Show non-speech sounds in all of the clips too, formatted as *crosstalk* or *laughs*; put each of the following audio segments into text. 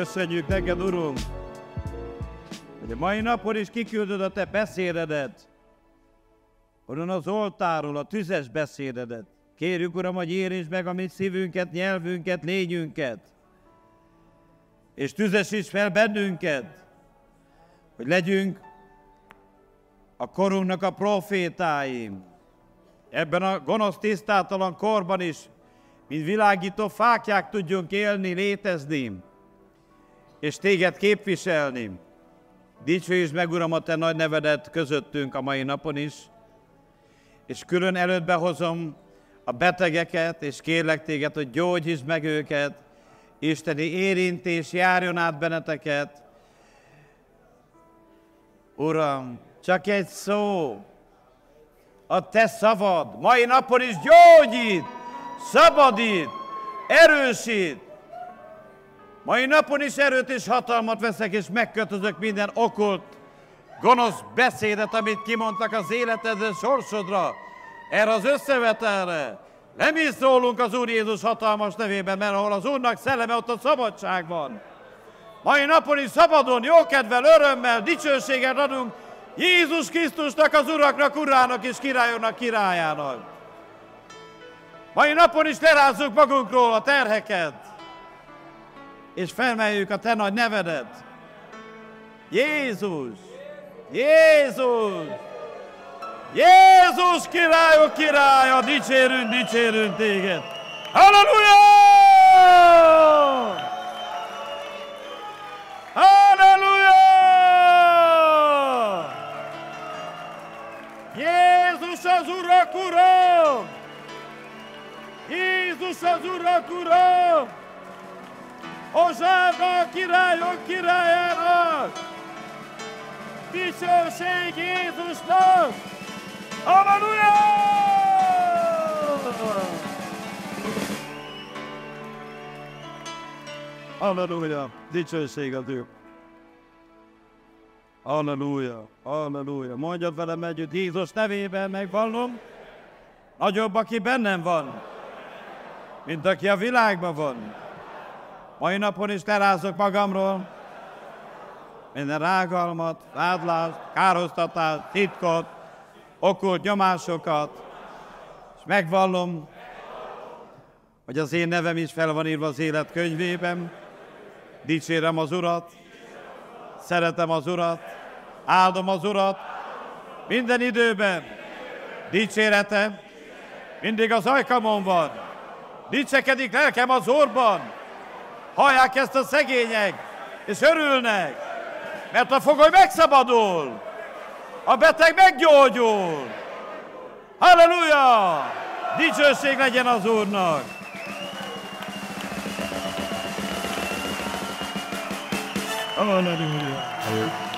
Köszönjük neked, Urunk, hogy a mai napon is kiküldöd a te beszédedet, onnan az oltáról, a tüzes beszédedet. Kérjük, Uram, hogy érints meg a mi szívünket, nyelvünket, lényünket, és tüzesíts fel bennünket, hogy legyünk a korunknak a profétáim. Ebben a gonosz tisztátalan korban is, mint világító fákják tudjunk élni, létezni, és téged képviselni. Dicsőítsd meg, Uram, a te nagy nevedet közöttünk a mai napon is, és külön előttbe hozom a betegeket, és kérlek téged, hogy gyógyítsd meg őket, Isteni érintés járjon át benneteket. Uram, csak egy szó, a te szavad mai napon is gyógyít, szabadít, erősít. Mai napon is erőt és hatalmat veszek, és megkötözök minden okult, gonosz beszédet, amit kimondtak az életedre, sorsodra, erre az összevetelre. Nem is szólunk az Úr Jézus hatalmas nevében, mert ahol az Úrnak szelleme, ott a szabadság van. Mai napon is szabadon, jókedvel, örömmel, dicsőséget adunk Jézus Krisztusnak, az Uraknak, Urának és Királyoknak, Királyának. Mai napon is lerázzuk magunkról a terheket, és felmeljük a Te nagy nevedet. Jézus! Jézus! Jézus királyok királya, dicsérünk, dicsérünk téged. Halleluja! Halleluja! Jézus az urak uram! Jézus az urak uram! Hozsáda a királyok királyának! Dicsőség Jézusnak! Halleluja! Halleluja! Dicsőség az ő. Halleluja! Halleluja! Mondjad velem együtt, Jézus nevében megvallom, nagyobb, aki bennem van, mint aki a világban van. Mai napon is lerázok magamról. Minden rágalmat, vádlást, károsztatást, titkot, okult nyomásokat, és megvallom, hogy az én nevem is fel van írva az élet könyvében. Dicsérem az Urat, szeretem az Urat, áldom az Urat, minden időben dicsérete, mindig az ajkamon van, dicsekedik lelkem az Úrban, hallják ezt a szegények, és örülnek, mert a fogoly megszabadul, a beteg meggyógyul. Halleluja! Dicsőség legyen az Úrnak! Halleluja!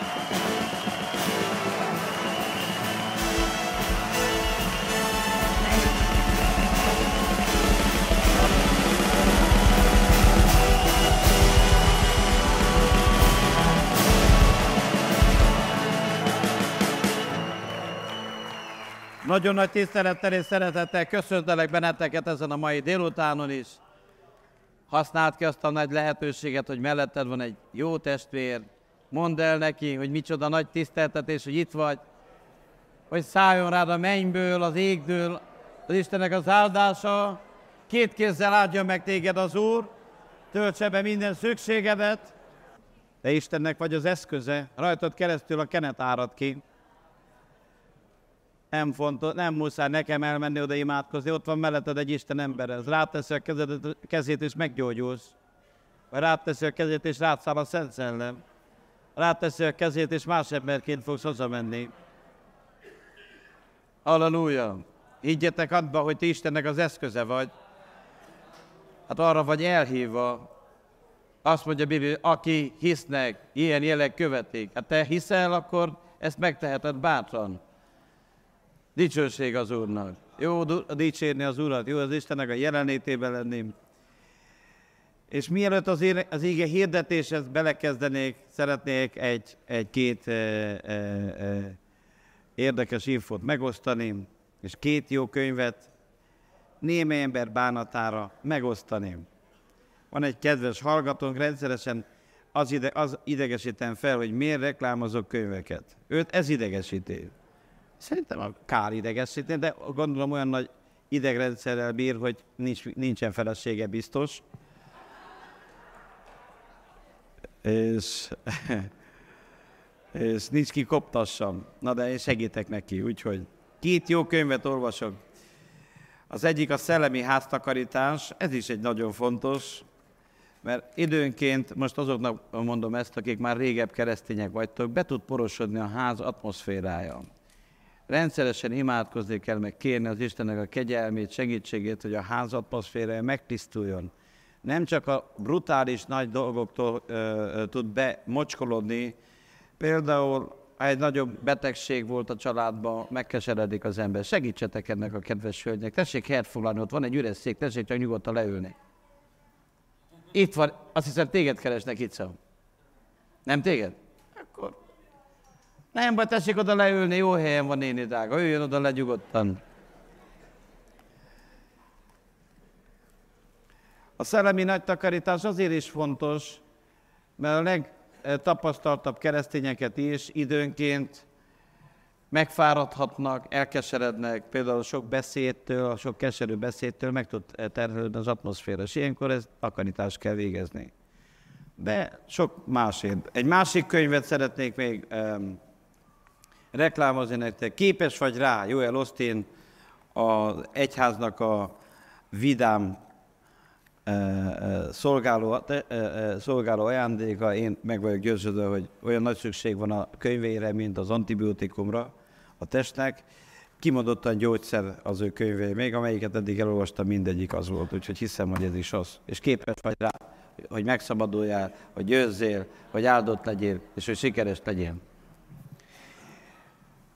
Nagyon nagy tisztelettel és szeretettel köszöntelek benneteket ezen a mai délutánon is. Használd ki azt a nagy lehetőséget, hogy melletted van egy jó testvér. Mondd el neki, hogy micsoda nagy tiszteltetés, hogy itt vagy. Hogy szálljon rád a mennyből, az égdől, az Istennek az áldása. Két kézzel áldja meg téged az Úr, töltse be minden szükségedet. De Istennek vagy az eszköze, rajtad keresztül a kenet árad ki nem fontos, nem muszáj nekem elmenni oda imádkozni, ott van melletted egy Isten ember, ez ráteszi a kezedet, kezét és meggyógyulsz. Vagy ráteszi a kezét és rátszáll a Szent Szellem. Ráteszi a kezét és más emberként fogsz hazamenni. Halleluja! Higgyetek abba, hogy ti Istennek az eszköze vagy. Hát arra vagy elhívva. Azt mondja Bibi, aki hisznek, ilyen jelek követik. Hát te hiszel, akkor ezt megteheted bátran. Dicsőség az Úrnak. Jó dicsérni az Urat, jó az Istennek a jelenlétében lenni. És mielőtt az, éne, az ége hirdetéshez belekezdenék, szeretnék egy, egy-két e, e, e, érdekes infót megosztani, és két jó könyvet némely ember bánatára megosztani. Van egy kedves hallgatónk, rendszeresen az, ide, az idegesítem fel, hogy miért reklámozok könyveket. Őt ez idegesíti. Szerintem a kár idegesíti, de gondolom olyan nagy idegrendszerrel bír, hogy nincs, nincsen felesége biztos. És, *laughs* és nincs ki koptassam. Na de én segítek neki, úgyhogy két jó könyvet olvasok. Az egyik a szellemi háztakarítás, ez is egy nagyon fontos, mert időnként, most azoknak mondom ezt, akik már régebb keresztények vagytok, be tud porosodni a ház atmoszférája. Rendszeresen imádkozni kell, meg kérni az Istennek a kegyelmét, segítségét, hogy a ház atmoszférája megtisztuljon. Nem csak a brutális nagy dolgoktól ö, ö, tud bemocskolódni, például ha egy nagyobb betegség volt a családban, megkeseredik az ember. Segítsetek ennek a kedves hölgynek. Tessék helyet foglalni, ott van egy üres szék, tessék csak nyugodtan leülni. Itt van, azt hiszem téged keresnek itt szó. Nem téged? Akkor nem baj, tessék oda leülni, jó helyen van néni drága, üljön oda le nyugodtan. A szellemi nagy takarítás azért is fontos, mert a legtapasztaltabb keresztényeket is időnként megfáradhatnak, elkeserednek, például a sok beszédtől, a sok keserű beszédtől meg tud terhelődni az atmoszféra, és ilyenkor ez takarítást kell végezni. De sok másért. Egy másik könyvet szeretnék még um, reklámozni nektek. Képes vagy rá, Joel Ostin, az egyháznak a vidám szolgáló, szolgáló ajándéka, én meg vagyok győződve, hogy olyan nagy szükség van a könyvére, mint az antibiotikumra, a testnek. Kimondottan gyógyszer az ő könyvé, még amelyiket eddig elolvastam, mindegyik az volt, úgyhogy hiszem, hogy ez is az. És képes vagy rá, hogy megszabaduljál, hogy győzzél, hogy áldott legyél, és hogy sikeres legyél.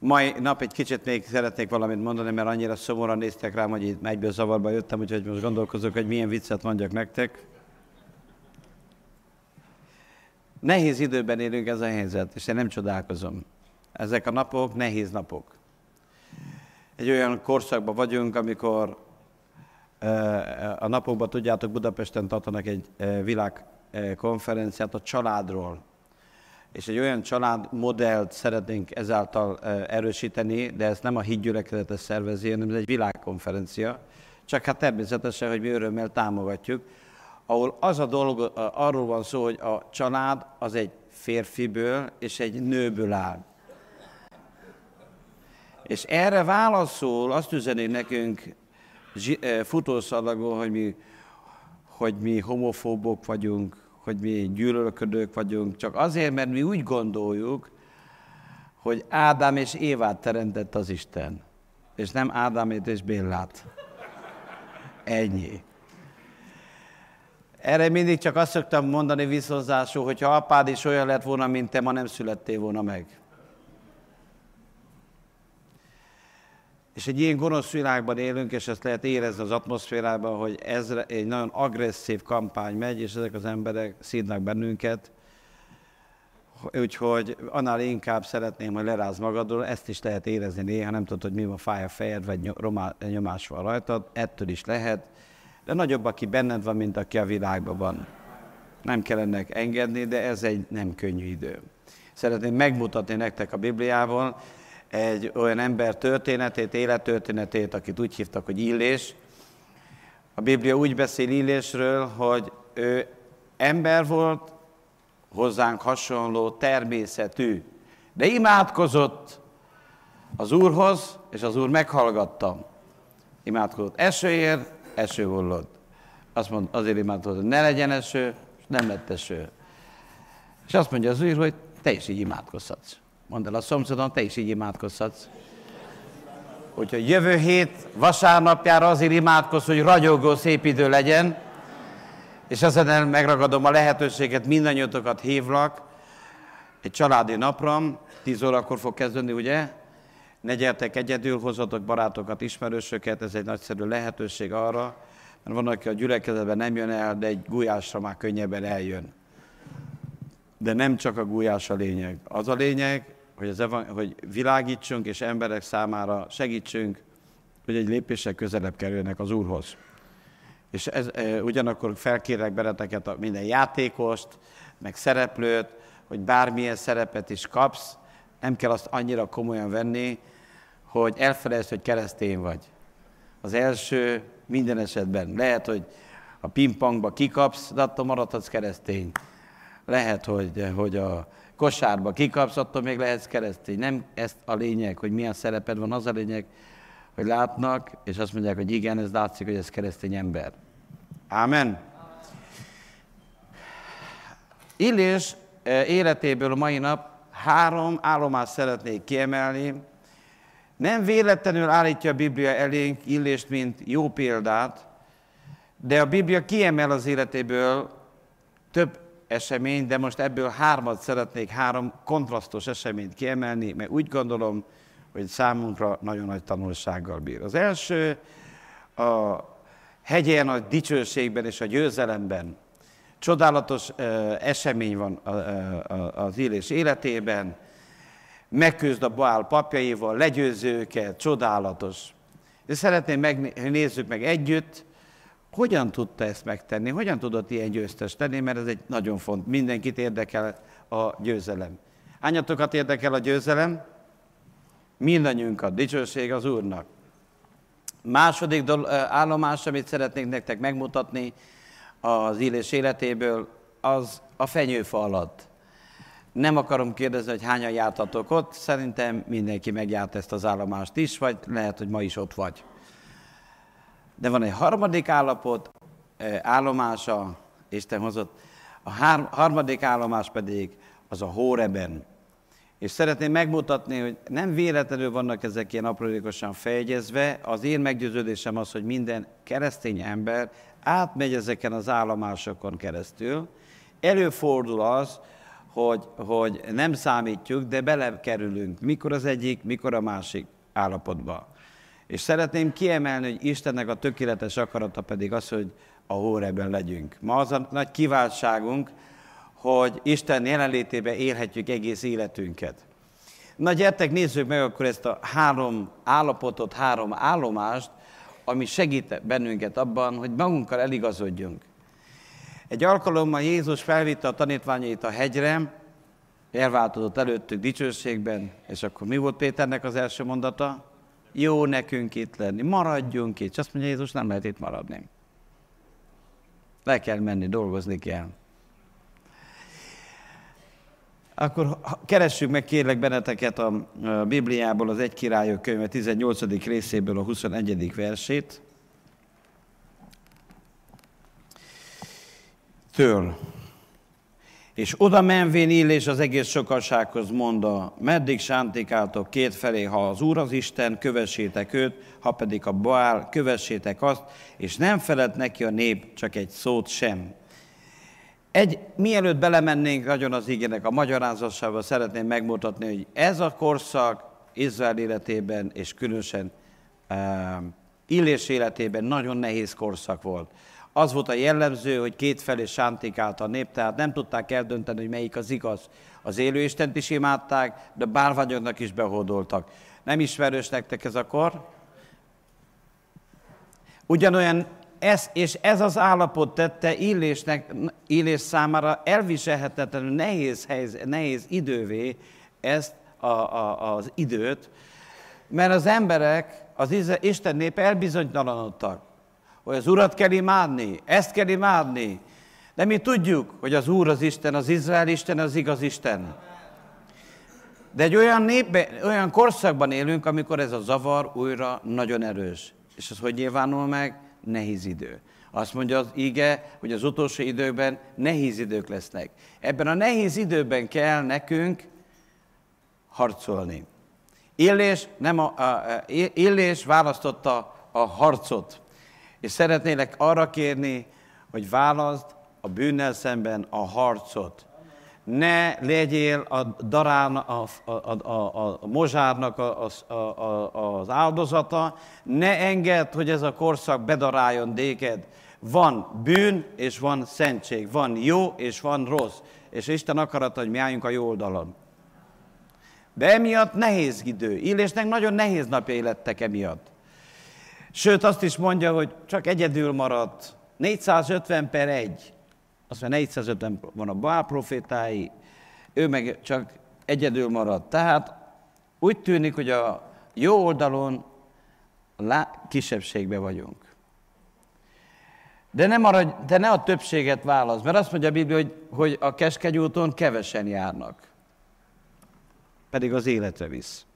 Mai nap egy kicsit még szeretnék valamit mondani, mert annyira szomorúan néztek rám, hogy itt egyből zavarba jöttem, úgyhogy most gondolkozok, hogy milyen viccet mondjak nektek. Nehéz időben élünk ez a helyzet, és én nem csodálkozom. Ezek a napok nehéz napok. Egy olyan korszakban vagyunk, amikor a napokban, tudjátok, Budapesten tartanak egy világkonferenciát a családról. És egy olyan családmodellt szeretnénk ezáltal erősíteni, de ezt nem a hídgyülekezetes szervezi, hanem ez egy világkonferencia. Csak hát természetesen, hogy mi örömmel támogatjuk, ahol az a dolog, arról van szó, hogy a család az egy férfiből és egy nőből áll. És erre válaszol, azt üzeni nekünk eh, futószalagó, hogy mi, hogy mi homofóbok vagyunk, hogy mi gyűlölködők vagyunk, csak azért, mert mi úgy gondoljuk, hogy Ádám és Évát teremtett az Isten, és nem Ádámét és Bélát. Ennyi. Erre mindig csak azt szoktam mondani visszhozásul, hogy ha apád is olyan lett volna, mint te, ma nem születtél volna meg. És egy ilyen gonosz világban élünk, és ezt lehet érezni az atmoszférában, hogy ez egy nagyon agresszív kampány megy, és ezek az emberek szídnak bennünket. Úgyhogy annál inkább szeretném, hogy leráz magadról, ezt is lehet érezni néha, nem tudod, hogy mi van fáj a fejed, vagy nyomás van rajtad, ettől is lehet, de nagyobb, aki benned van, mint aki a világban van. Nem kell ennek engedni, de ez egy nem könnyű idő. Szeretném megmutatni nektek a Bibliával, egy olyan ember történetét, élettörténetét, akit úgy hívtak, hogy Illés. A Biblia úgy beszél Illésről, hogy ő ember volt, hozzánk hasonló természetű, de imádkozott az Úrhoz, és az Úr meghallgatta. Imádkozott esőért, eső hullott. Azt mondta, azért imádkozott, hogy ne legyen eső, és nem lett eső. És azt mondja az Úr, hogy te is így imádkozhatsz. Mondd el a szomszédon, te is így imádkozhatsz. Úgyhogy jövő hét vasárnapjára azért imádkozz, hogy ragyogó szép idő legyen, és ezen megragadom a lehetőséget, mindannyiatokat hívlak egy családi napra, 10 órakor fog kezdődni, ugye? Ne gyertek egyedül, hozatok barátokat, ismerősöket, ez egy nagyszerű lehetőség arra, mert van, aki a gyülekezetben nem jön el, de egy gulyásra már könnyebben eljön. De nem csak a gulyás a lényeg. Az a lényeg, hogy, az evan- hogy világítsunk, és emberek számára segítsünk, hogy egy lépéssel közelebb kerüljenek az Úrhoz. És ez, ugyanakkor felkérek benneteket a minden játékost, meg szereplőt, hogy bármilyen szerepet is kapsz, nem kell azt annyira komolyan venni, hogy elfelejtsd, hogy keresztény vagy. Az első minden esetben. Lehet, hogy a pingpongba kikapsz, de attól maradhatsz keresztény. Lehet, hogy, hogy a kosárba kikapsz, attól még lehetsz keresztény. Nem ez a lényeg, hogy milyen szereped van, az a lényeg, hogy látnak, és azt mondják, hogy igen, ez látszik, hogy ez keresztény ember. Ámen. Illés eh, életéből a mai nap három állomást szeretnék kiemelni. Nem véletlenül állítja a Biblia elénk Illést, mint jó példát, de a Biblia kiemel az életéből több esemény, de most ebből hármat szeretnék, három kontrasztos eseményt kiemelni, mert úgy gondolom, hogy számunkra nagyon nagy tanulsággal bír. Az első a hegyen, a dicsőségben és a győzelemben. Csodálatos esemény van az élés életében, megküzd a Baál papjaival, legyőző őket, csodálatos. De szeretném megnézzük meg együtt, hogyan tudta ezt megtenni, hogyan tudott ilyen győztes tenni, mert ez egy nagyon font, mindenkit érdekel a győzelem. Hányatokat érdekel a győzelem? Mindannyiunkat, dicsőség az Úrnak. Második állomás, amit szeretnék nektek megmutatni az élés életéből, az a fenyőfa alatt. Nem akarom kérdezni, hogy hányan jártatok ott, szerintem mindenki megjárt ezt az állomást is, vagy lehet, hogy ma is ott vagy. De van egy harmadik állapot, állomása, Isten hozott, a harmadik állomás pedig az a Hóreben. És szeretném megmutatni, hogy nem véletlenül vannak ezek ilyen aprólékosan fejegyezve. Az én meggyőződésem az, hogy minden keresztény ember átmegy ezeken az állomásokon keresztül. Előfordul az, hogy, hogy nem számítjuk, de belekerülünk, mikor az egyik, mikor a másik állapotba. És szeretném kiemelni, hogy Istennek a tökéletes akarata pedig az, hogy a Hóreben legyünk. Ma az a nagy kiváltságunk, hogy Isten jelenlétében élhetjük egész életünket. Na gyertek, nézzük meg akkor ezt a három állapotot, három állomást, ami segít bennünket abban, hogy magunkkal eligazodjunk. Egy alkalommal Jézus felvitte a tanítványait a hegyre, elváltozott előttük dicsőségben, és akkor mi volt Péternek az első mondata? Jó nekünk itt lenni, maradjunk itt. És azt mondja Jézus, nem lehet itt maradni. Le kell menni, dolgozni kell. Akkor keressük meg kérlek benneteket a Bibliából az Egy Királyok könyve 18. részéből a 21. versét. Től. És oda menvén és az egész sokasághoz mondta, meddig sántikáltok kétfelé, ha az Úr az Isten, kövessétek őt, ha pedig a Baál, kövessétek azt, és nem felett neki a nép csak egy szót sem. Egy, mielőtt belemennénk nagyon az igének a magyarázásába, szeretném megmutatni, hogy ez a korszak Izrael életében, és különösen uh, Illés életében nagyon nehéz korszak volt. Az volt a jellemző, hogy kétfelé sántikált a nép, tehát nem tudták eldönteni, hogy melyik az igaz. Az élő Istent is imádták, de bárványoknak is behódoltak. Nem ismerős nektek ez a kor? Ugyanolyan ez, és ez az állapot tette Illésnek, Illés számára elviselhetetlenül nehéz, helyz, nehéz idővé ezt a, a, az időt, mert az emberek, az Isten nép elbizonytalanodtak, hogy az Urat kell imádni, ezt kell imádni. De mi tudjuk, hogy az Úr az Isten, az Izrael Isten, az igaz Isten. De egy olyan népben, olyan korszakban élünk, amikor ez a zavar újra nagyon erős. És az hogy nyilvánul meg? nehéz idő. Azt mondja az ige, hogy az utolsó időkben nehéz idők lesznek. Ebben a nehéz időben kell nekünk harcolni. Illés, nem a, a, Illés választotta a harcot. És szeretnélek arra kérni, hogy válaszd a bűnnel szemben a harcot ne legyél a darán, a, a, a, a mozsárnak a, a, a, az áldozata, ne engedd, hogy ez a korszak bedaráljon déked. Van bűn, és van szentség, van jó, és van rossz. És Isten akarata, hogy mi álljunk a jó oldalon. De emiatt nehéz idő. Illésnek nagyon nehéz napjai lettek emiatt. Sőt, azt is mondja, hogy csak egyedül maradt, 450 per 1. Azt mondja, 450 van a Baal profétái, ő meg csak egyedül maradt. Tehát úgy tűnik, hogy a jó oldalon kisebbségbe vagyunk. De ne, maradj, de ne a többséget válasz, mert azt mondja a Biblia, hogy, hogy a keskeny úton kevesen járnak. Pedig az életre visz.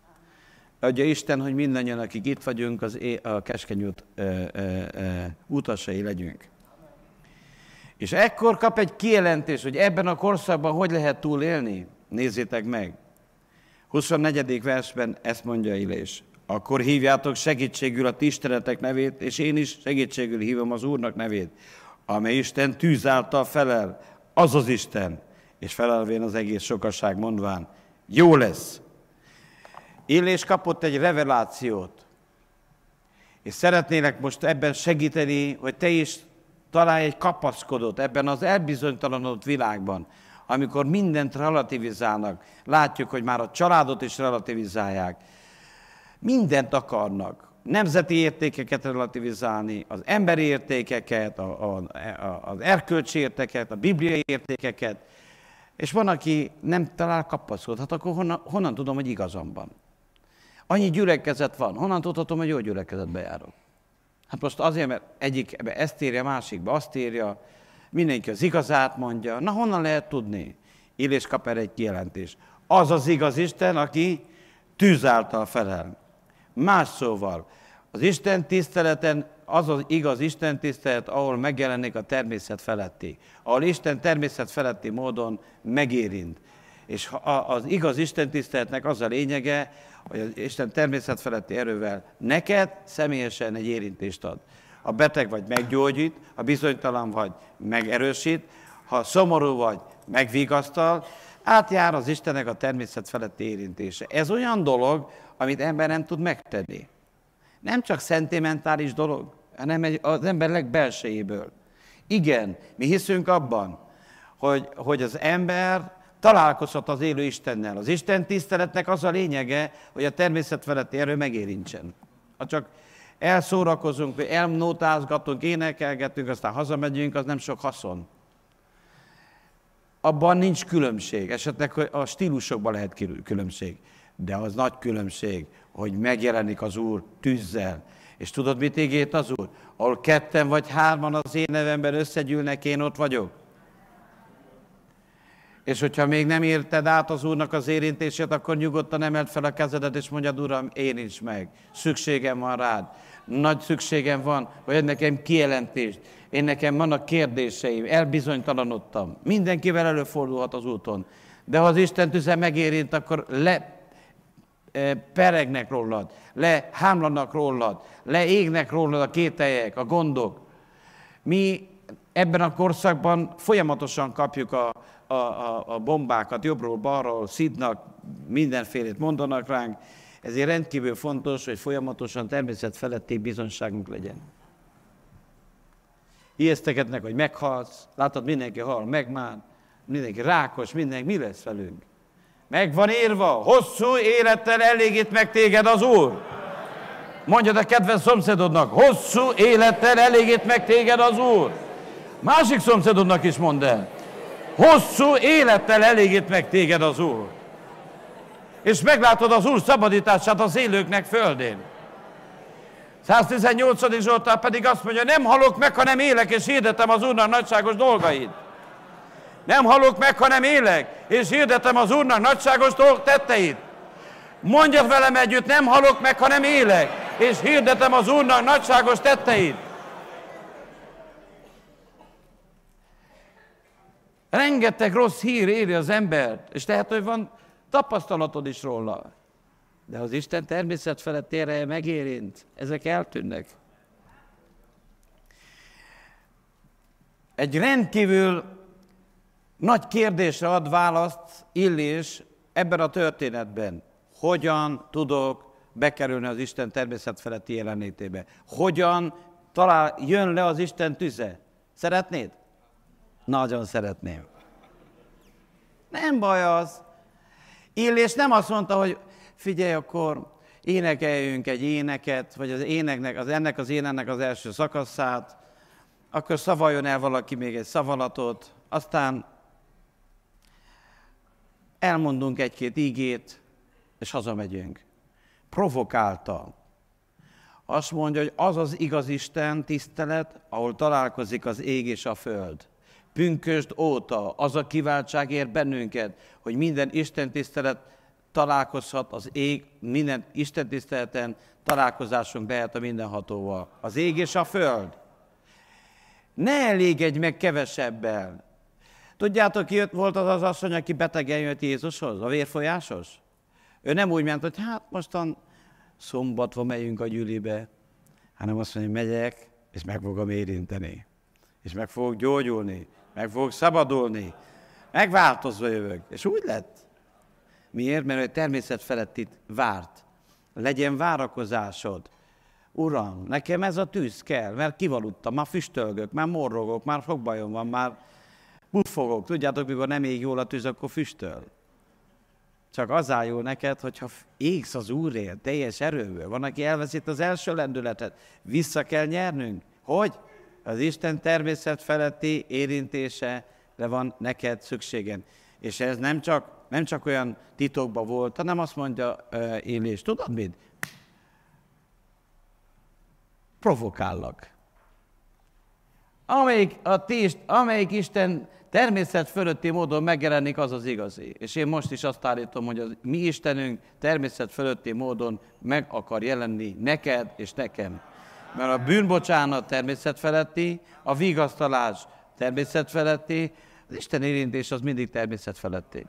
Adja Isten, hogy mindannyian, akik itt vagyunk, az é- a keskeny út ö, ö, ö, utasai legyünk. És ekkor kap egy kijelentés, hogy ebben a korszakban hogy lehet túlélni. Nézzétek meg. 24. versben ezt mondja Illés. Akkor hívjátok segítségül a ti istenetek nevét, és én is segítségül hívom az Úrnak nevét, amely Isten tűz által felel, az az Isten. És felelvén az egész sokaság mondván, jó lesz. Illés kapott egy revelációt, és szeretnélek most ebben segíteni, hogy te is találj egy kapaszkodót ebben az elbizonytalanodott világban, amikor mindent relativizálnak. Látjuk, hogy már a családot is relativizálják. Mindent akarnak. Nemzeti értékeket relativizálni, az emberi értékeket, a, a, a, az erkölcsi értékeket, a bibliai értékeket. És van, aki nem talál kapaszkodót. Hát akkor honnan, honnan tudom, hogy igazam? Annyi gyülekezet van. Honnan tudhatom, hogy jó gyülekezetbe járok? Hát most azért, mert egyik ezt írja, másikba azt írja, mindenki az igazát mondja. Na honnan lehet tudni? Illés kap erre egy kijelentés. Az az igaz Isten, aki tűz által felel. Más szóval, az Isten tiszteleten az az igaz Isten tisztelet, ahol megjelenik a természet feletti. Ahol Isten természet feletti módon megérint. És az igaz Isten tiszteletnek az a lényege, hogy az Isten természet feletti erővel neked személyesen egy érintést ad. Ha beteg vagy, meggyógyít, ha bizonytalan vagy, megerősít, ha szomorú vagy, megvigasztal, átjár az Istennek a természet feletti érintése. Ez olyan dolog, amit ember nem tud megtenni. Nem csak szentimentális dolog, hanem az ember legbelsejéből. Igen, mi hiszünk abban, hogy, hogy az ember találkozhat az élő Istennel. Az Isten tiszteletnek az a lényege, hogy a természet feletti erő megérintsen. Ha csak elszórakozunk, elnótázgatunk, énekelgetünk, aztán hazamegyünk, az nem sok haszon. Abban nincs különbség. Esetleg a stílusokban lehet különbség. De az nagy különbség, hogy megjelenik az Úr tűzzel. És tudod, mit ígért az Úr? Ahol ketten vagy hárman az én nevemben összegyűlnek, én ott vagyok. És hogyha még nem érted át az Úrnak az érintését, akkor nyugodtan emeld fel a kezedet, és mondjad, Uram, érints meg. Szükségem van rád. Nagy szükségem van, hogy nekem kijelentést. Én nekem vannak kérdéseim, elbizonytalanodtam. Mindenkivel előfordulhat az úton. De ha az Isten tüze megérint, akkor le e, peregnek rólad, le hámlanak rólad, le égnek rólad a kételjek, a gondok. Mi ebben a korszakban folyamatosan kapjuk a, a, a, a bombákat jobbról, balról, szidnak, mindenfélét mondanak ránk, ezért rendkívül fontos, hogy folyamatosan természet feletti bizonságunk legyen. Ijesztegetnek, hogy meghalsz, látod, mindenki hal, meg már, mindenki rákos, mindenki, mi lesz velünk? Meg van írva, hosszú élettel elégít meg téged az Úr. Mondjad a kedves szomszédodnak, hosszú élettel elégít meg téged az Úr. Másik szomszédodnak is mondd el. Hosszú élettel elégít meg téged az Úr. És meglátod az Úr szabadítását az élőknek földén. 118. Zsoltár pedig azt mondja, nem halok meg, hanem élek, és hirdetem az Úrnak nagyságos dolgait. Nem halok meg, hanem élek, és hirdetem az Úrnak nagyságos tetteit. Mondjad velem együtt, nem halok meg, hanem élek, és hirdetem az Úrnak nagyságos tetteit. Rengeteg rossz hír éri az embert, és lehet, hogy van tapasztalatod is róla. De az Isten természet felett ére megérint, ezek eltűnnek. Egy rendkívül nagy kérdésre ad választ Illés ebben a történetben. Hogyan tudok bekerülni az Isten természet feletti jelenlétébe? Hogyan talál, jön le az Isten tüze? Szeretnéd? Nagyon szeretném. Nem baj az. Illés nem azt mondta, hogy figyelj, akkor énekeljünk egy éneket, vagy az éneknek, az ennek az énennek az első szakaszát, akkor szavaljon el valaki még egy szavalatot, aztán elmondunk egy-két ígét, és hazamegyünk. Provokálta. Azt mondja, hogy az az igaz Isten tisztelet, ahol találkozik az ég és a föld. Pünkösd óta az a kiváltság ér bennünket, hogy minden Isten tisztelet találkozhat az ég, minden Isten tiszteleten találkozásunk lehet a mindenhatóval. Az ég és a föld. Ne elégedj meg kevesebbel. Tudjátok, ki jött volt az az asszony, aki betegen jött Jézushoz, a vérfolyásos? Ő nem úgy ment, hogy hát mostan szombatva megyünk a gyűlibe, hanem azt mondja, hogy megyek, és meg fogom érinteni. És meg fogok gyógyulni, meg fogok szabadulni, megváltozva jövök. És úgy lett. Miért? Mert ő természet felett itt várt. Legyen várakozásod. Uram, nekem ez a tűz kell, mert kivaludtam, már füstölgök, már morrogok, már sok bajom van, már buffogok. Tudjátok, mikor nem ég jól a tűz, akkor füstöl. Csak az áll neked, hogyha égsz az Úrért, teljes erőből. Van, aki elveszít az első lendületet. Vissza kell nyernünk. Hogy? Az Isten természet feletti érintése van neked szükségen. És ez nem csak, nem csak olyan titokban volt, hanem azt mondja uh, Élés, tudod mit? Provokállak. Amelyik, a tést, amelyik Isten természet fölötti módon megjelenik, az az igazi. És én most is azt állítom, hogy az mi Istenünk természet fölötti módon meg akar jelenni neked és nekem. Mert a bűnbocsánat természet feletti, a vigasztalás természet feletti, az Isten érintés az mindig természet feletti.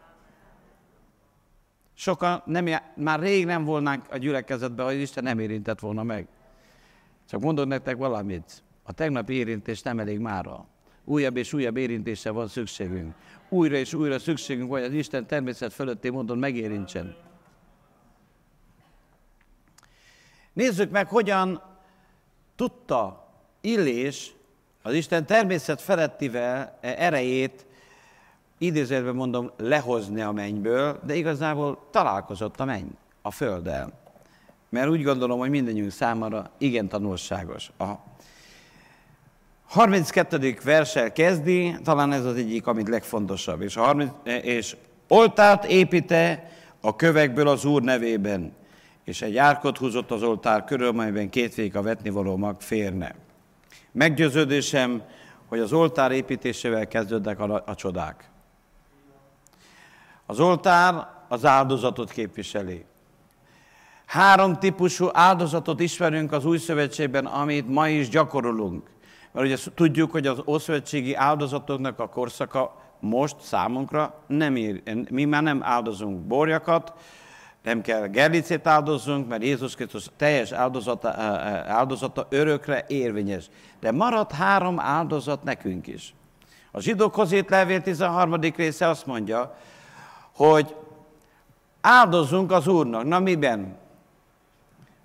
Sokan nem, már rég nem volnánk a gyülekezetben, hogy Isten nem érintett volna meg. Csak mondod nektek valamit, a tegnapi érintés nem elég mára újabb és újabb érintése van szükségünk. Újra és újra szükségünk hogy az Isten természet fölötti módon megérintsen. Nézzük meg, hogyan tudta Illés az Isten természet felettivel e erejét, idézőjelben mondom, lehozni a mennyből, de igazából találkozott a menny a földdel. Mert úgy gondolom, hogy mindenünk számára igen tanulságos. A 32. versel kezdi, talán ez az egyik, amit legfontosabb. És, a 30, és oltárt építe a kövekből az Úr nevében, és egy árkot húzott az oltár körül, melyben két a vetnivaló mag férne. Meggyőződésem, hogy az oltár építésével kezdődnek a, a csodák. Az oltár az áldozatot képviseli. Három típusú áldozatot ismerünk az új szövetségben, amit ma is gyakorolunk. Mert ugye tudjuk, hogy az ószövetségi áldozatoknak a korszaka most számunkra nem ér. Mi már nem áldozunk borjakat, nem kell gerlicét áldozzunk, mert Jézus Krisztus teljes áldozata, áldozata örökre érvényes. De maradt három áldozat nekünk is. A zsidókhoz írt levél 13. része azt mondja, hogy áldozunk az Úrnak. Na miben?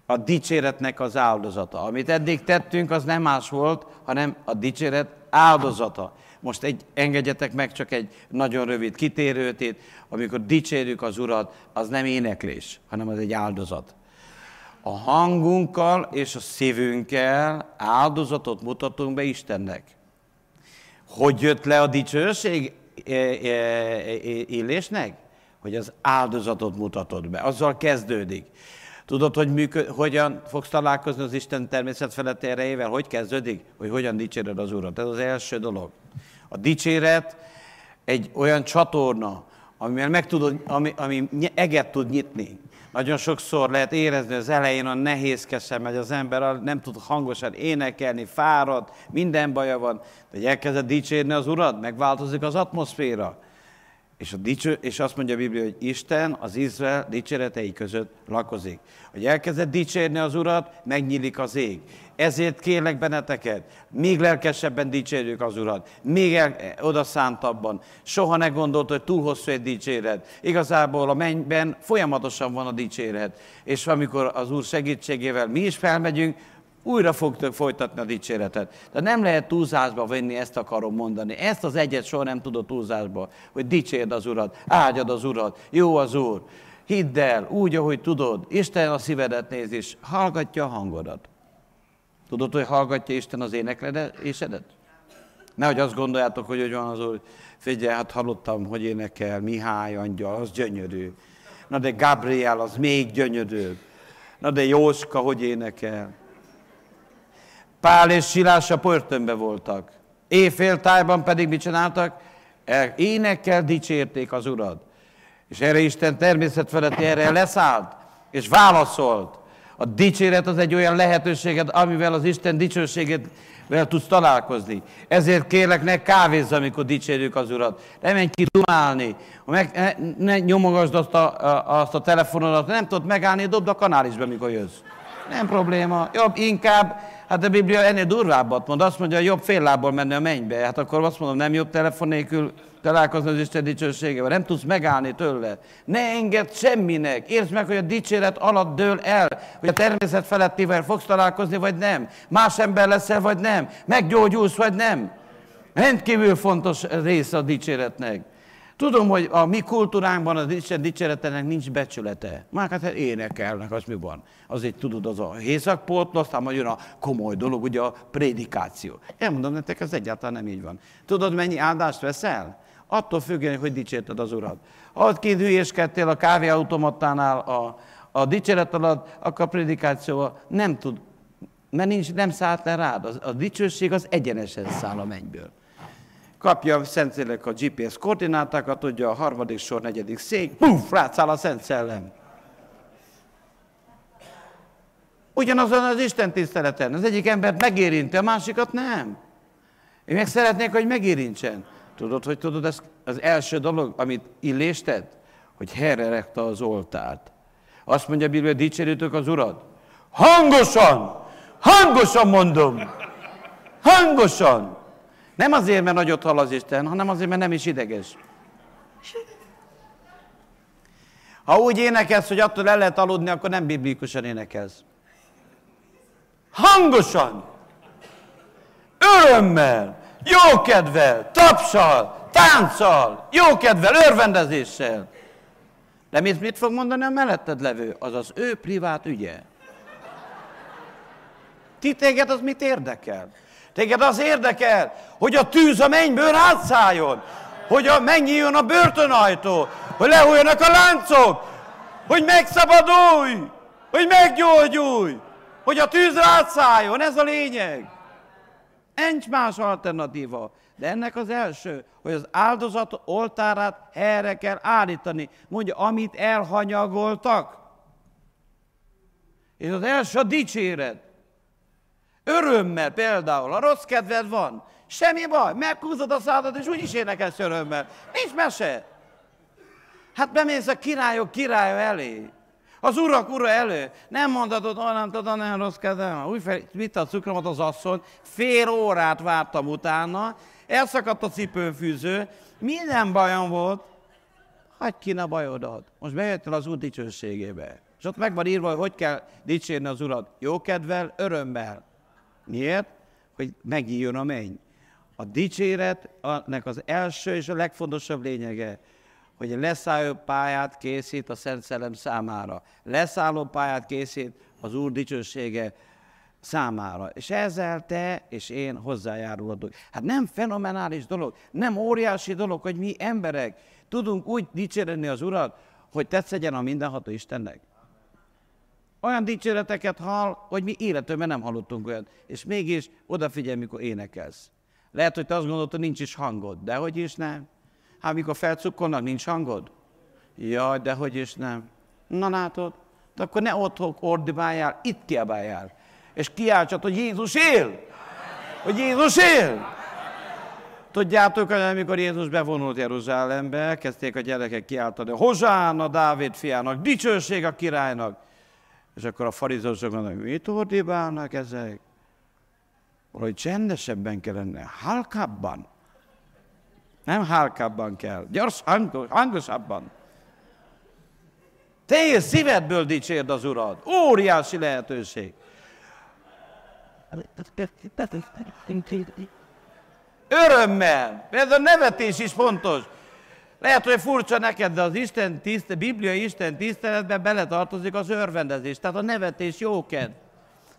a dicséretnek az áldozata. Amit eddig tettünk, az nem más volt, hanem a dicséret áldozata. Most egy, engedjetek meg csak egy nagyon rövid kitérőtét, amikor dicsérjük az Urat, az nem éneklés, hanem az egy áldozat. A hangunkkal és a szívünkkel áldozatot mutatunk be Istennek. Hogy jött le a dicsőség e, e, e, illésnek? Hogy az áldozatot mutatod be. Azzal kezdődik. Tudod, hogy működ, hogyan fogsz találkozni az Isten természet feletti erejével? Hogy kezdődik? Hogy hogyan dicséred az Urat. Ez az első dolog. A dicséret egy olyan csatorna, amivel meg tudod, ami, ami eget tud nyitni. Nagyon sokszor lehet érezni, az elején a nehézkesen megy az ember, nem tud hangosan énekelni, fárad, minden baja van, de hogy elkezded dicsérni az Urat, megváltozik az atmoszféra. És, a dicső, és azt mondja a Biblia, hogy Isten az Izrael dicséretei között lakozik. Hogy elkezded dicsérni az Urat, megnyílik az ég. Ezért kérlek benneteket, még lelkesebben dicsérjük az Urat, még el, odaszántabban. Soha ne gondolt, hogy túl hosszú egy dicséret. Igazából a mennyben folyamatosan van a dicséret. És amikor az Úr segítségével mi is felmegyünk, újra fogtok folytatni a dicséretet. De nem lehet túlzásba venni, ezt akarom mondani. Ezt az egyet soha nem tudod túlzásba, hogy dicsérd az Urat, áldjad az Urat, jó az Úr. Hidd el, úgy, ahogy tudod. Isten a szívedet néz, és hallgatja a hangodat. Tudod, hogy hallgatja Isten az éneklésedet? Nehogy azt gondoljátok, hogy hogy van az úr. Figyelj, hát hallottam, hogy énekel Mihály angyal, az gyönyörű. Na de Gabriel, az még gyönyörűbb. Na de Jóska, hogy énekel. Pál és Silás a börtönbe voltak. Éjféltájban pedig mit csináltak? Énekkel dicsérték az Urat. És erre Isten természet feletti erre leszállt, és válaszolt. A dicséret az egy olyan lehetőséged, amivel az Isten dicsőségét vel tudsz találkozni. Ezért kérlek, ne kávézz, amikor dicsérjük az Urat. Ne menj ki dumálni. Meg, ne, ne nyomogasd azt a, a, azt a telefonodat, nem tudod megállni, dobd a kanálisbe, amikor jössz. Nem probléma. Jobb inkább, hát a Biblia ennél durvábbat mond. Azt mondja, jobb fél lábból menni a mennybe. Hát akkor azt mondom, nem jobb telefon nélkül találkozni az Isten dicsőségével. Nem tudsz megállni tőle. Ne engedd semminek. Értsd meg, hogy a dicséret alatt dől el, hogy a természet felettivel fogsz találkozni, vagy nem. Más ember leszel, vagy nem. Meggyógyulsz, vagy nem. Rendkívül fontos része a dicséretnek. Tudom, hogy a mi kultúránkban Isten dicséretenek nincs becsülete. Már hát énekelnek, az mi van? Azért tudod, az a hézakpót, aztán majd jön a komoly dolog, ugye a prédikáció. Elmondom nektek, ez egyáltalán nem így van. Tudod, mennyi áldást veszel? Attól függően, hogy dicsérted az Urat. Ha ott kint hülyéskedtél a kávéautomatánál a, a dicséret alatt, akkor a prédikáció nem tud, mert nincs, nem szállt le rád. A, a dicsőség az egyenesen száll a mennyből. Kapja a Szentlélek a GPS koordinátákat, tudja a harmadik sor, negyedik szék, puf, rátszáll a Szent Szellem. Ugyanazon az Isten tiszteleten. Az egyik embert megérinti, a másikat nem. Én meg szeretnék, hogy megérintsen. Tudod, hogy tudod, ez az első dolog, amit Illés tett? Hogy herrerekte az oltárt. Azt mondja Biblia, dicsérjétök az Urat. Hangosan! Hangosan mondom! Hangosan! Nem azért, mert nagyot hall az Isten, hanem azért, mert nem is ideges. Ha úgy énekelsz, hogy attól el lehet aludni, akkor nem biblikusan énekelsz. Hangosan! Örömmel! jókedvel, tapsal, tánccal, jókedvel, örvendezéssel. De mit, mit fog mondani a melletted levő? Az az ő privát ügye. Ti téged az mit érdekel? Téged az érdekel, hogy a tűz a mennyből átszálljon, hogy a megnyíljon a börtönajtó, hogy lehújjanak a láncok, hogy megszabadulj, hogy meggyógyulj, hogy a tűz átszálljon, ez a lényeg. Nincs más alternatíva. De ennek az első, hogy az áldozat oltárát helyre kell állítani. Mondja, amit elhanyagoltak. És az első a dicséret. Örömmel például, a rossz kedved van. Semmi baj, meghúzod a szádat, és úgyis énekelsz örömmel. Nincs mese. Hát bemész a királyok királya elé. Az urak ura elő. Nem mondhatod, nem tudod, nagyon rossz kedvem. Úgy vitte a cukromat az asszony, fél órát vártam utána, elszakadt a cipőfűző, minden bajom volt, hagyd ki a bajodat. Most bejöttél az Úr dicsőségébe. És ott meg van írva, hogy hogy kell dicsérni az Urat. Jókedvel, örömmel. Miért? Hogy megnyíljon a menny. A dicséretnek az első és a legfontosabb lényege, hogy leszálló pályát készít a Szent Szellem számára. Leszálló pályát készít az Úr dicsősége számára. És ezzel te és én hozzájárulhatunk. Hát nem fenomenális dolog, nem óriási dolog, hogy mi emberek tudunk úgy dicsérni az Urat, hogy tetszegyen a mindenható Istennek. Olyan dicséreteket hall, hogy mi életünkben nem hallottunk olyat. És mégis odafigyelj, mikor énekelsz. Lehet, hogy te azt gondolod, hogy nincs is hangod, de hogy is nem. Hát mikor felcukkolnak, nincs hangod? Jaj, de hogy is nem. Na látod? De akkor ne ott ordibáljál, itt kiabáljál. És kiáltsad, hogy Jézus él! Hogy Jézus él! Tudjátok, hogy amikor Jézus bevonult Jeruzsálembe, kezdték a gyerekek kiáltani, Hozsána Dávid fiának, dicsőség a királynak. És akkor a farizósok mondják, mit ordibálnak ezek? Valahogy csendesebben kellene, halkábban. Nem hálkábban kell, gyors, hangos, hangosabban. Teljes szívedből dicsérd az Urat. Óriási lehetőség. Örömmel. Ez a nevetés is fontos. Lehet, hogy furcsa neked, de az Isten tiszte, Biblia Isten tiszteletben beletartozik az örvendezés. Tehát a nevetés jóked.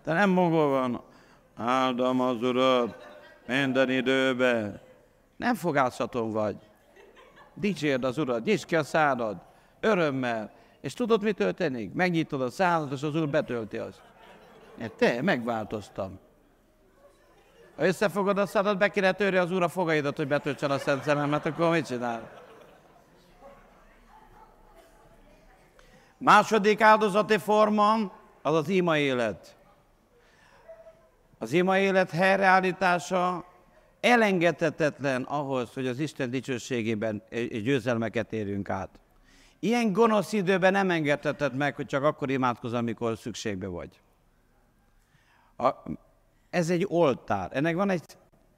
De nem maga van. Áldom az Urat. Minden időben. Nem fogázhatom vagy. Dicsérd az Urat, nyisd ki a szádad, örömmel. És tudod, mi történik? Megnyitod a szádat, és az Úr betölti azt. Te, megváltoztam. Ha összefogod a szádat, be kéne törni az Úr a fogaidat, hogy betöltsen a Szent Szememet, akkor mit csinál? Második áldozati forma az az ima élet. Az ima élet helyreállítása elengedhetetlen ahhoz, hogy az Isten dicsőségében győzelmeket érjünk át. Ilyen gonosz időben nem engedheted meg, hogy csak akkor imádkozz, amikor szükségbe vagy. A, ez egy oltár, ennek van egy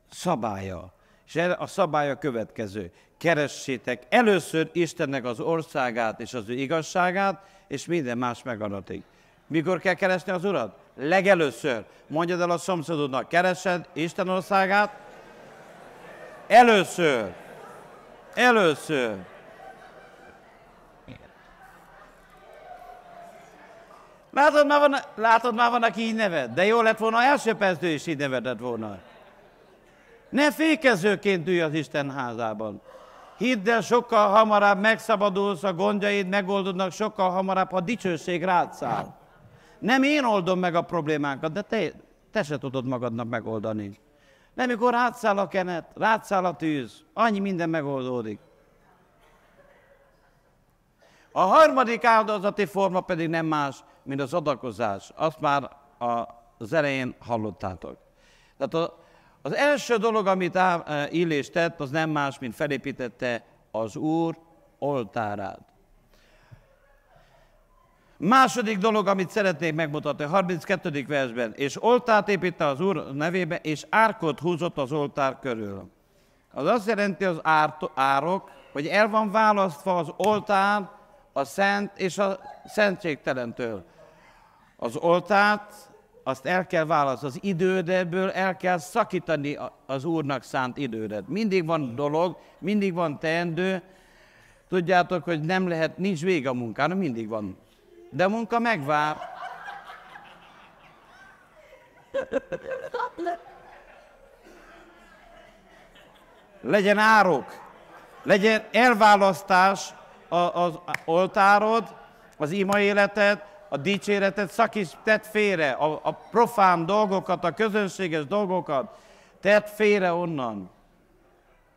szabálya. És a szabálya következő. Keressétek először Istennek az országát és az ő igazságát, és minden más megadatik. Mikor kell keresni az Urat? Legelőször. Mondjad el a szomszédodnak, keresed Isten országát? Először. Először. Látod, már van, látod, már van, aki így neved, de jó lett volna, első perctől is így nevedett volna. Ne fékezőként ülj az Isten házában. Hidd el, sokkal hamarabb megszabadulsz, a gondjaid megoldódnak sokkal hamarabb, ha dicsőség rád száll. Nem én oldom meg a problémánkat, de te, te se tudod magadnak megoldani. Nem, mikor rátszáll a kenet, rátszáll a tűz, annyi minden megoldódik. A harmadik áldozati forma pedig nem más, mint az adakozás. Azt már az elején hallottátok. Tehát az első dolog, amit e, Illés tett, az nem más, mint felépítette az Úr oltárát. Második dolog, amit szeretnék megmutatni, a 32. versben, és oltárt építte az Úr nevébe, és árkot húzott az oltár körül. Az azt jelenti az árok, hogy el van választva az oltár a szent és a szentségtelentől. Az oltárt azt el kell választani, az idődből el kell szakítani az Úrnak szánt idődet. Mindig van dolog, mindig van teendő. Tudjátok, hogy nem lehet, nincs vége a munkának, mindig van. De a munka megvár. Legyen árok, legyen elválasztás az oltárod, az ima életed, a dicséretet szakíts, tedd félre, a, a profán dolgokat, a közönséges dolgokat, tedd félre onnan.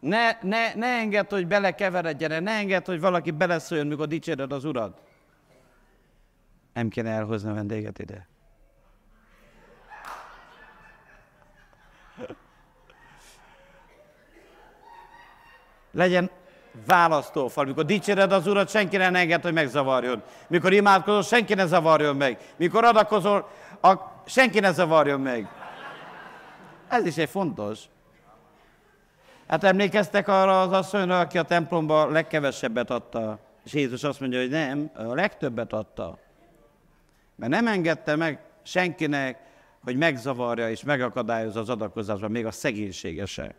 Ne, ne, ne engedd, hogy belekeveredjen, ne engedd, hogy valaki beleszóljon, mikor dicséred az Urat. Nem kéne elhozni a vendéget ide. Legyen választófal. Mikor dicséred az Urat, senki ne enged, hogy megzavarjon. Mikor imádkozol, senki ne zavarjon meg. Mikor adakozol, a, senki ne zavarjon meg. Ez is egy fontos. Hát emlékeztek arra az asszonyra, aki a templomban legkevesebbet adta. És Jézus azt mondja, hogy nem, a legtöbbet adta. Mert nem engedte meg senkinek, hogy megzavarja és megakadályozza az adakozásban, még a szegénységese.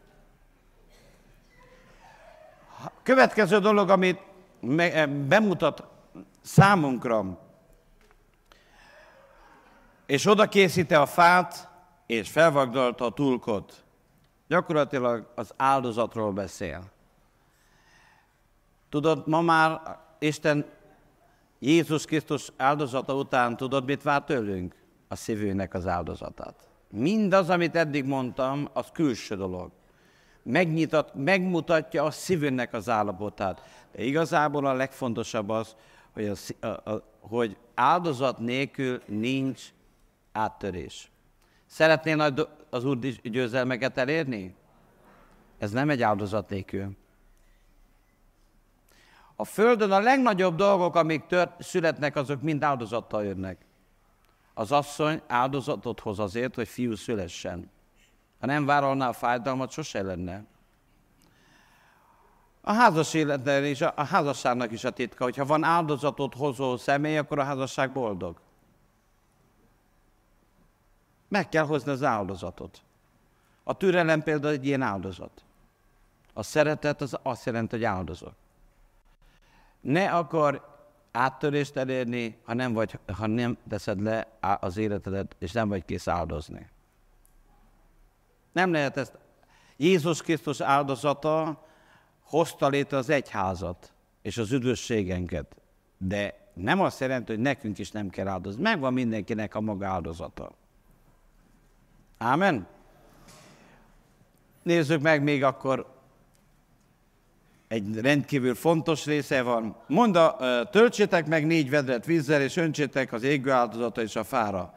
Következő dolog, amit eh, bemutat számunkra, és oda készíte a fát, és felvagdalta a tulkot. Gyakorlatilag az áldozatról beszél. Tudod, ma már Isten Jézus Krisztus áldozata után tudod, mit vár tőlünk? A szívünknek az áldozatát. Mindaz, amit eddig mondtam, az külső dolog megnyitat, megmutatja a szívünknek az állapotát. De igazából a legfontosabb az, hogy, a, a, a, hogy áldozat nélkül nincs áttörés. Szeretnél az Úr győzelmeket elérni? Ez nem egy áldozat nélkül. A Földön a legnagyobb dolgok, amik tört, születnek, azok mind áldozattal jönnek. Az asszony áldozatot hoz azért, hogy fiú szülessen. Ha nem vállalná a fájdalmat, sose lenne. A házas életben is, a házasságnak is a titka, hogyha van áldozatot hozó személy, akkor a házasság boldog. Meg kell hozni az áldozatot. A türelem például egy ilyen áldozat. A szeretet az azt jelenti, hogy áldozat. Ne akar áttörést elérni, ha nem, vagy, ha nem teszed le az életedet, és nem vagy kész áldozni. Nem lehet ezt Jézus Krisztus áldozata hozta létre az egyházat és az üdvösségenket. De nem azt jelenti, hogy nekünk is nem kell áldozni. Megvan mindenkinek a maga áldozata. Ámen? Nézzük meg még akkor egy rendkívül fontos része van. Monda, töltsétek meg négy vedret vízzel, és öntsétek az égő áldozata és a fára.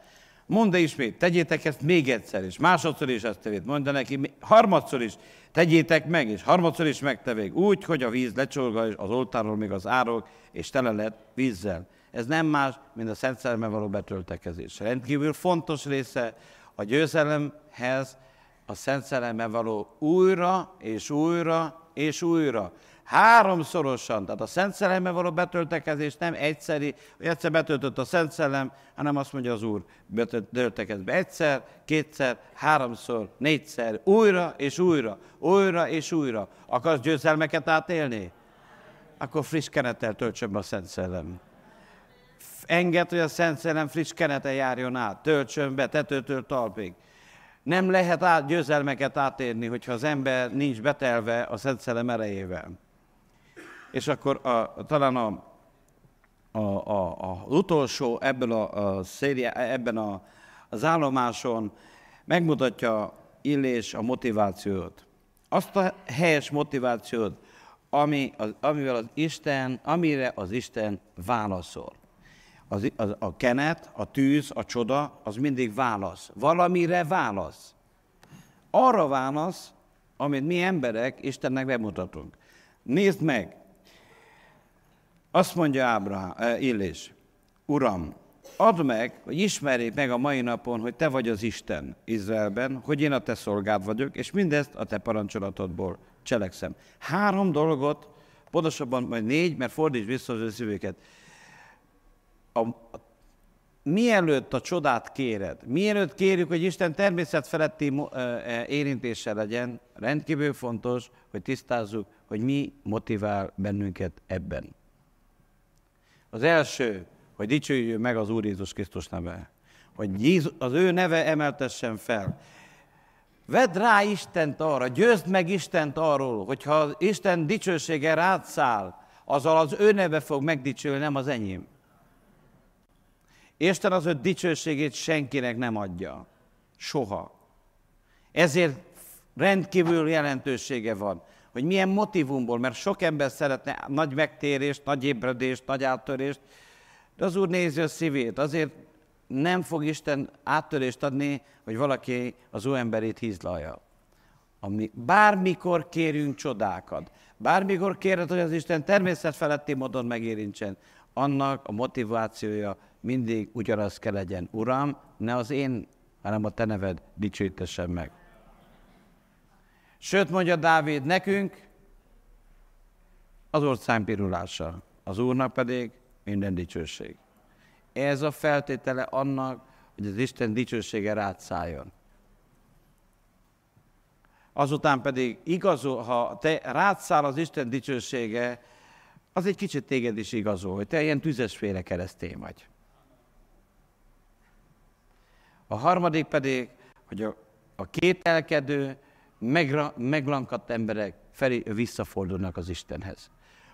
Mondd ismét, tegyétek ezt még egyszer, és másodszor is ezt tevét. Mondd neki, harmadszor is, tegyétek meg, és harmadszor is megtevék. Úgy, hogy a víz lecsolga az oltáról még az árok, és tele lett vízzel. Ez nem más, mint a Szent Szellemmel való betöltekezés. Rendkívül fontos része a győzelemhez, a Szent Szellemmel való újra és újra és újra. Háromszorosan, tehát a Szent Szellemmel való betöltekezés nem egyszeri, egyszer betöltött a Szent Szellem, hanem azt mondja az Úr, betöltekez be egyszer, kétszer, háromszor, négyszer, újra és újra, újra és újra. Akarsz győzelmeket átélni? Akkor friss kenettel töltsön be a Szent Szellem. Enged, hogy a Szent Szellem friss kenete járjon át, töltsön be tetőtől talpig. Nem lehet át, győzelmeket átérni, hogyha az ember nincs betelve a Szent Szellem erejével. És akkor a, talán a, a, a, az utolsó ebben a, a széria, ebben a, az állomáson megmutatja Illés a motivációt. Azt a helyes motivációt, ami, az, amivel az Isten, amire az Isten válaszol. Az, az, a kenet, a tűz, a csoda, az mindig válasz. Valamire válasz. Arra válasz, amit mi emberek Istennek bemutatunk. Nézd meg! Azt mondja Ábrahám, eh, Illés, Uram, add meg, hogy ismerjék meg a mai napon, hogy Te vagy az Isten Izraelben, hogy én a Te szolgád vagyok, és mindezt a Te parancsolatodból cselekszem. Három dolgot, pontosabban majd négy, mert fordíts vissza az ő szívüket a, a, mielőtt a csodát kéred, mielőtt kérjük, hogy Isten természet feletti érintése legyen, rendkívül fontos, hogy tisztázzuk, hogy mi motivál bennünket ebben. Az első, hogy dicsőjük meg az Úr Jézus Krisztus neve. Hogy Jézus, az ő neve emeltessen fel. Vedd rá Istent arra, győzd meg Istent arról, hogyha Isten dicsősége rád száll, azzal az ő neve fog megdicsülni, nem az enyém. Isten az ő dicsőségét senkinek nem adja. Soha. Ezért rendkívül jelentősége van, hogy milyen motivumból, mert sok ember szeretne nagy megtérést, nagy ébredést, nagy áttörést, de az Úr nézi a szívét. Azért nem fog Isten áttörést adni, hogy valaki az ő emberét hízlalja. Ami, bármikor kérünk csodákat, bármikor kéred, hogy az Isten természet feletti módon megérintsen, annak a motivációja mindig ugyanaz kell legyen. Uram, ne az én, hanem a te neved dicsőítessen meg. Sőt, mondja Dávid, nekünk az ország pirulása, az Úrnak pedig minden dicsőség. Ez a feltétele annak, hogy az Isten dicsősége rád. Azután pedig igazol, ha te rád az Isten dicsősége, az egy kicsit téged is igazol, hogy te ilyen tüzesféle keresztény vagy. A harmadik pedig, hogy a, a kételkedő, megra, meglankadt emberek felé visszafordulnak az Istenhez.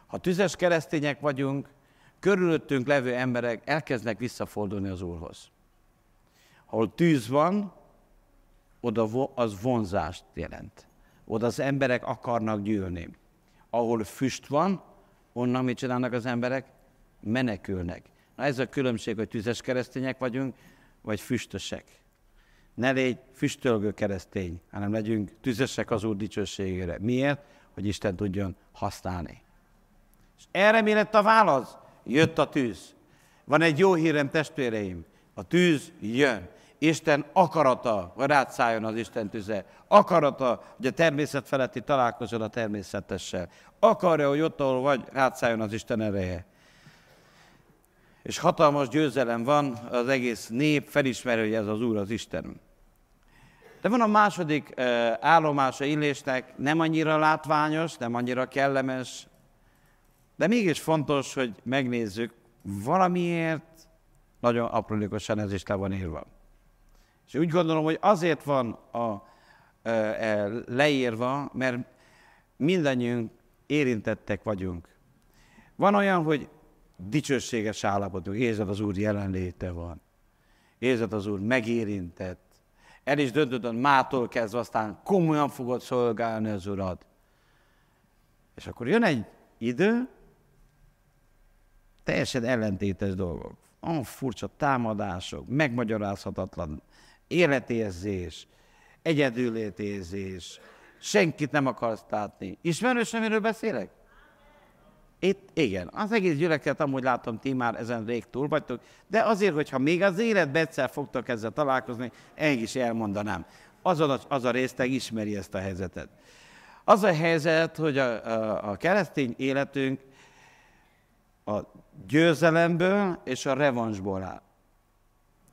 Ha tüzes keresztények vagyunk, körülöttünk levő emberek elkezdnek visszafordulni az Úrhoz. Ahol tűz van, oda az vonzást jelent. Oda az emberek akarnak gyűlni. Ahol füst van, onnan mit csinálnak az emberek? Menekülnek. Na ez a különbség, hogy tüzes keresztények vagyunk, vagy füstösek. Ne légy füstölgő keresztény, hanem legyünk tüzesek az Úr dicsőségére. Miért? Hogy Isten tudjon használni. És erre mi lett a válasz? Jött a tűz. Van egy jó hírem, testvéreim. A tűz jön. Isten akarata, hogy rád szálljon az Isten tüze. Akarata, hogy a természet feletti találkozol a természetessel. Akarja, hogy ott, ahol vagy, rád szálljon az Isten ereje és hatalmas győzelem van, az egész nép felismeri, hogy ez az Úr az Isten. De van a második állomása illésnek, nem annyira látványos, nem annyira kellemes, de mégis fontos, hogy megnézzük, valamiért nagyon aprólékosan ez is le van írva. És úgy gondolom, hogy azért van a, e, leírva, mert mindannyiunk érintettek vagyunk. Van olyan, hogy dicsőséges állapotunk, érzed az Úr jelenléte van. Érzed az Úr megérintett. El is döntöd, mától kezdve aztán komolyan fogod szolgálni az Urat. És akkor jön egy idő, teljesen ellentétes dolgok. Olyan furcsa támadások, megmagyarázhatatlan életérzés, egyedülétérzés, senkit nem akarsz látni. Ismerős, amiről beszélek? Itt igen, az egész gyülekezet amúgy látom, ti már ezen rég túl vagytok, de azért, hogyha még az életben egyszer fogtok ezzel találkozni, én is elmondanám. Az a, az a részteg ismeri ezt a helyzetet. Az a helyzet, hogy a, a, a keresztény életünk a győzelemből és a revansból áll.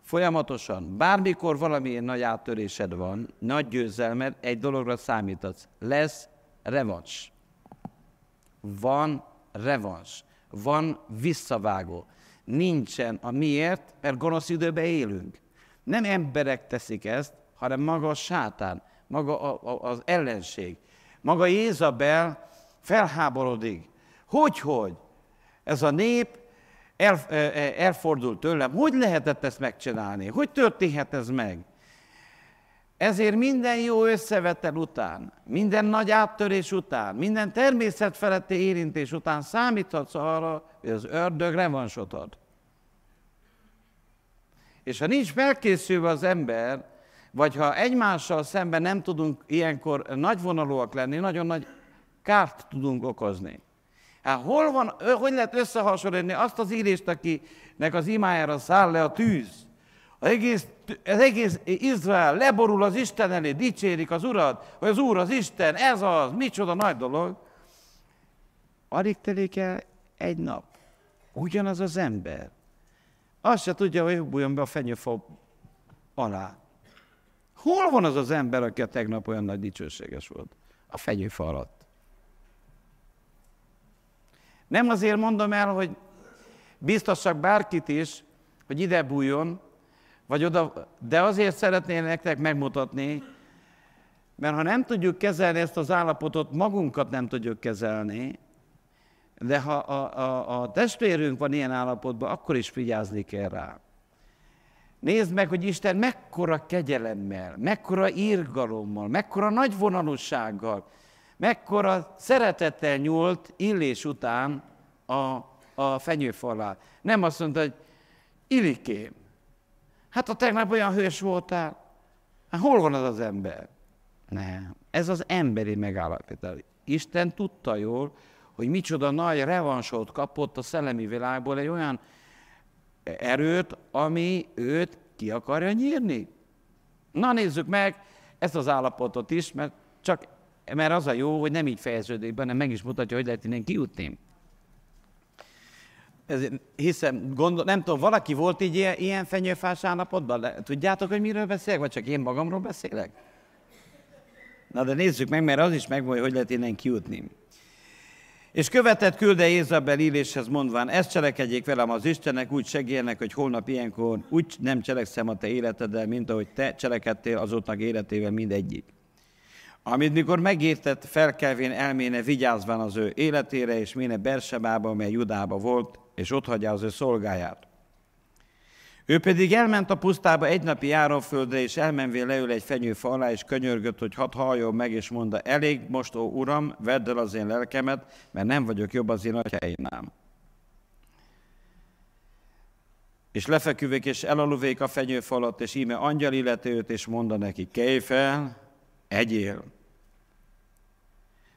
Folyamatosan, bármikor valamilyen nagy áttörésed van, nagy győzelmed, egy dologra számítatsz. Lesz revans. Van revans. Van visszavágó. Nincsen a miért, mert gonosz időben élünk. Nem emberek teszik ezt, hanem maga a sátán, maga a, a, az ellenség. Maga Jézabel felháborodik. Hogy, hogy? Ez a nép el, elfordult tőlem. Hogy lehetett ezt megcsinálni? Hogy történhet ez meg? Ezért minden jó összevetel után, minden nagy áttörés után, minden természetfeletti érintés után számíthatsz arra, hogy az ördög revansot ad. És ha nincs felkészülve az ember, vagy ha egymással szemben nem tudunk ilyenkor nagyvonalúak lenni, nagyon nagy kárt tudunk okozni. Hát hol van, hogy lehet összehasonlítani azt az írést, akinek az imájára száll le a tűz? Az egész, az egész Izrael leborul az Isten elé, dicsérik az Urat, hogy az Úr az Isten, ez az, micsoda nagy dolog. Alig telik el egy nap. Ugyanaz az ember. Azt se tudja, hogy bújjon be a fenyőfa alá. Hol van az az ember, aki a tegnap olyan nagy dicsőséges volt? A fenyőfa alatt. Nem azért mondom el, hogy biztosak bárkit is, hogy ide bújjon, vagy oda, de azért szeretném nektek megmutatni, mert ha nem tudjuk kezelni ezt az állapotot, magunkat nem tudjuk kezelni, de ha a, a, a testvérünk van ilyen állapotban, akkor is vigyázni kell rá. Nézd meg, hogy Isten mekkora kegyelemmel, mekkora írgalommal, mekkora nagyvonalúsággal, mekkora szeretettel nyúlt illés után a, a fenyőfalá. Nem azt mondta, hogy Ilikém, hát a tegnap olyan hős voltál, hát hol van az az ember? Nem, ez az emberi megállapítás. Isten tudta jól, hogy micsoda nagy revansot kapott a szellemi világból, egy olyan erőt, ami őt ki akarja nyírni. Na nézzük meg ezt az állapotot is, mert csak mert az a jó, hogy nem így fejeződik be, hanem meg is mutatja, hogy lehet innen kijutni. Ez, hiszem, gondol, nem tudom, valaki volt így ilyen, ilyen fenyőfás állapotban? Tudjátok, hogy miről beszélek, vagy csak én magamról beszélek? Na de nézzük meg, mert az is megmondja, hogy lehet innen kijutni. És követett külde Ézabel íréshez mondván, ezt cselekedjék velem az Istenek, úgy segélyenek, hogy holnap ilyenkor úgy nem cselekszem a te életeddel, mint ahogy te cselekedtél azoknak életével mindegyik. Amit mikor megértett, felkelvén elméne vigyázván az ő életére, és méne Bersebába, mely Judába volt, és ott hagyja az ő szolgáját. Ő pedig elment a pusztába egy napi járóföldre, és elmenvén leül egy fenyőfa alá, és könyörgött, hogy hadd halljon meg, és mondta, elég most, ó uram, vedd el az én lelkemet, mert nem vagyok jobb az én atyáinám. És lefeküvék, és elaluvék a fenyőfalat, és íme angyal illeti őt, és mondta neki, kelj fel, egyél.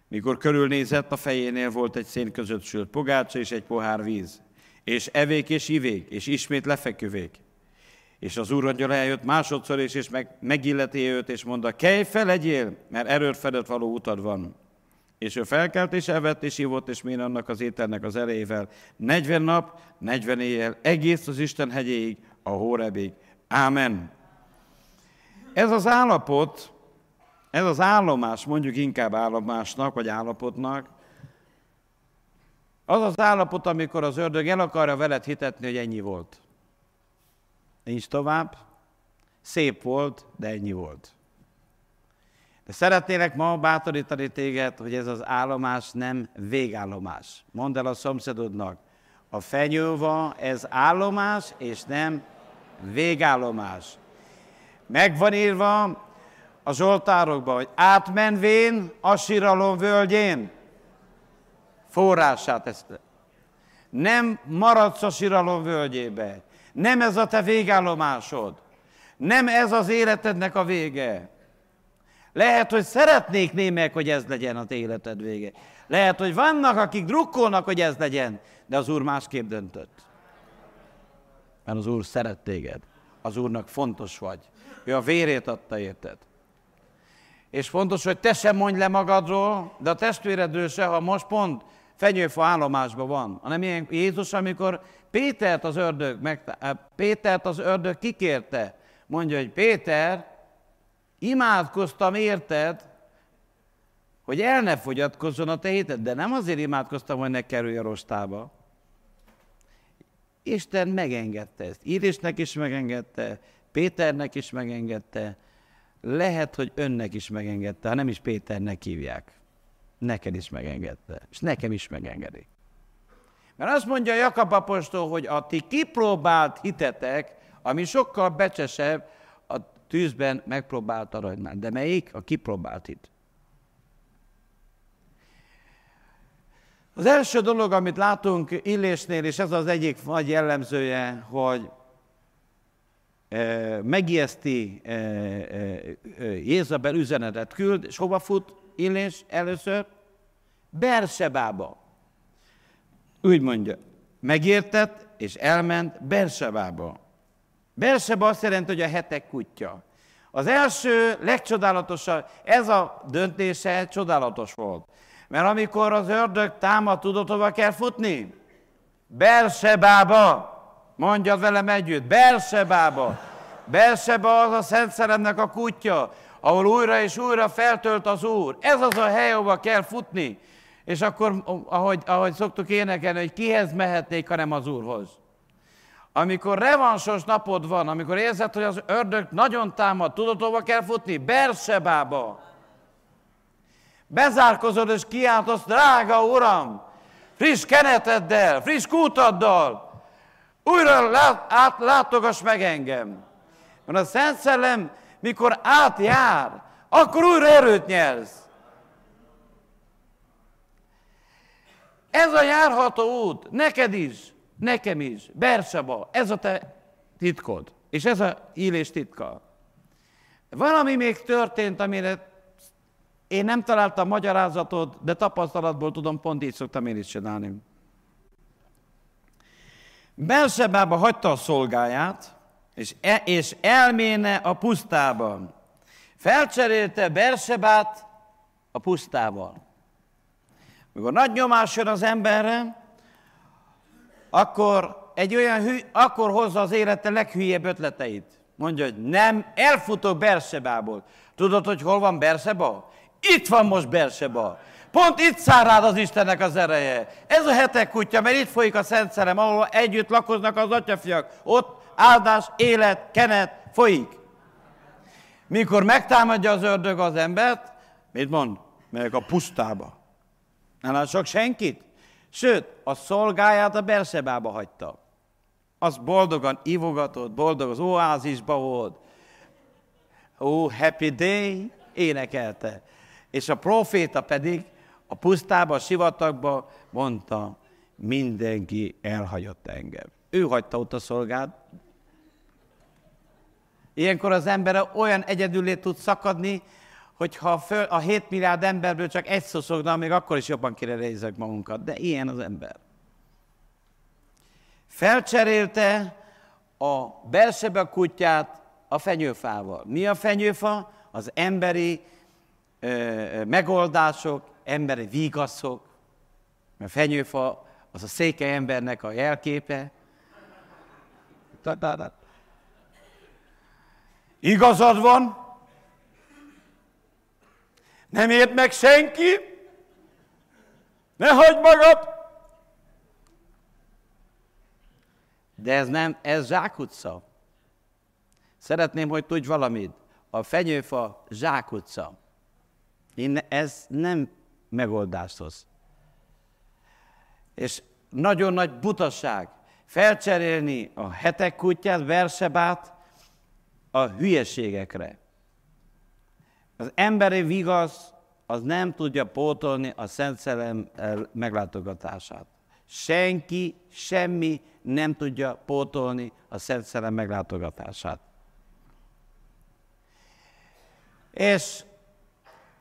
Mikor körülnézett, a fejénél volt egy szén között sült pogácsa és egy pohár víz. És evék és ivék, és ismét lefeküvék. És az úrangyal eljött másodszor is, és meg, megilleti őt, és mondta, kelj fel, egyél, mert erőt fedett való utad van. És ő felkelt, és evett, és ivott, és min annak az ételnek az erejével. 40 nap, 40 éjjel, egész az Isten hegyéig, a Hórebig. Ámen. Ez az állapot, ez az állomás, mondjuk inkább állomásnak, vagy állapotnak, az az állapot, amikor az ördög el akarja veled hitetni, hogy ennyi volt. Nincs tovább. Szép volt, de ennyi volt. De szeretnélek ma bátorítani téged, hogy ez az állomás nem végállomás. Mondd el a szomszédodnak, a fenyőva ez állomás, és nem végállomás. Megvan írva a Zsoltárokban, hogy átmenvén a síralom völgyén forrását ezt. Nem maradsz a síralom völgyébe. Nem ez a te végállomásod. Nem ez az életednek a vége. Lehet, hogy szeretnék némek, hogy ez legyen az életed vége. Lehet, hogy vannak, akik drukkolnak, hogy ez legyen, de az Úr másképp döntött. Mert az Úr szeret téged. Az Úrnak fontos vagy. Ő a vérét adta érted. És fontos, hogy te sem mondj le magadról, de a testvéredről se, ha most pont fenyőfa állomásban van, hanem ilyen Jézus, amikor Pétert az ördög, meg, Pétert az ördög kikérte, mondja, hogy Péter, imádkoztam érted, hogy el ne fogyatkozzon a te héted, de nem azért imádkoztam, hogy ne kerülj a rostába. Isten megengedte ezt. Írisnek is megengedte, Péternek is megengedte, lehet, hogy önnek is megengedte, ha nem is Péternek hívják. Neked is megengedte, és nekem is megengedi. Mert azt mondja Jakab apostol, hogy a ti kipróbált hitetek, ami sokkal becsesebb, a tűzben megpróbált aranynál. De melyik? A kipróbált hit. Az első dolog, amit látunk Illésnél, és ez az egyik nagy jellemzője, hogy megijeszti Jézabel üzenetet küld, és hova fut Illés először? Bersebába. Úgy mondja, megértett, és elment Bersebába. Berseba azt jelenti, hogy a hetek kutya. Az első, legcsodálatosabb, ez a döntése csodálatos volt. Mert amikor az ördög támad, tudod, hova kell futni? Bersebába. Mondjad velem együtt, Bersebába. Berseba az a Szent Szeremnek a kutya, ahol újra és újra feltölt az Úr. Ez az a hely, ahova kell futni. És akkor, ahogy, ahogy szoktuk énekelni, hogy kihez mehetnék, hanem az Úrhoz. Amikor revansos napod van, amikor érzed, hogy az ördög nagyon támad, tudod, hova kell futni? Bersebába. Bezárkozod és kiáltasz, drága Uram, friss keneteddel, friss kútaddal, újra lát, át, látogass meg engem. Mert a Szent Szellem, mikor átjár, akkor újra erőt nyersz. Ez a járható út, neked is, nekem is, Berseba, ez a te titkod, és ez a írés titka. Valami még történt, amire én nem találtam magyarázatot, de tapasztalatból tudom, pont így szoktam én is csinálni. Belsebába hagyta a szolgáját, és, e, és elméne a pusztában. Felcserélte Bersebát a pusztával. Mikor nagy nyomás jön az emberre, akkor egy olyan hű, akkor hozza az élete leghülyebb ötleteit. Mondja, hogy nem, elfutok Bersebából. Tudod, hogy hol van Berseba? Itt van most Berseba. Pont itt száll rád az Istennek az ereje. Ez a hetek kutya, mert itt folyik a Szent Szerem, ahol együtt lakoznak az atyafiak. Ott áldás, élet, kenet folyik. Mikor megtámadja az ördög az embert, mit mond? Meg a pusztába. Nem lát sok senkit? Sőt, a szolgáját a Bersebába hagyta. Az boldogan ivogatott, boldog az oázisba volt. Ó, oh, happy day, énekelte. És a proféta pedig a pusztába, a sivatagba mondta, mindenki elhagyott engem. Ő hagyta ott a szolgát, Ilyenkor az ember olyan egyedüllé tud szakadni, hogyha föl, a 7 milliárd emberből csak egy szoszogna, még akkor is jobban kirerézzek magunkat. De ilyen az ember. Felcserélte a belsebe kutyát a fenyőfával. Mi a fenyőfa? Az emberi ö, megoldások, emberi vigaszok. Mert fenyőfa az a székely embernek a jelképe. Igazad van, nem ért meg senki, ne hagyd magad. De ez nem, ez zsákutca. Szeretném, hogy tudj valamit. A fenyőfa zsákutca. Én, ez nem megoldást hoz. És nagyon nagy butaság felcserélni a hetek kutyát, versebát a hülyeségekre. Az emberi vigasz az nem tudja pótolni a Szent Szellem meglátogatását. Senki, semmi nem tudja pótolni a Szent Szellem meglátogatását. És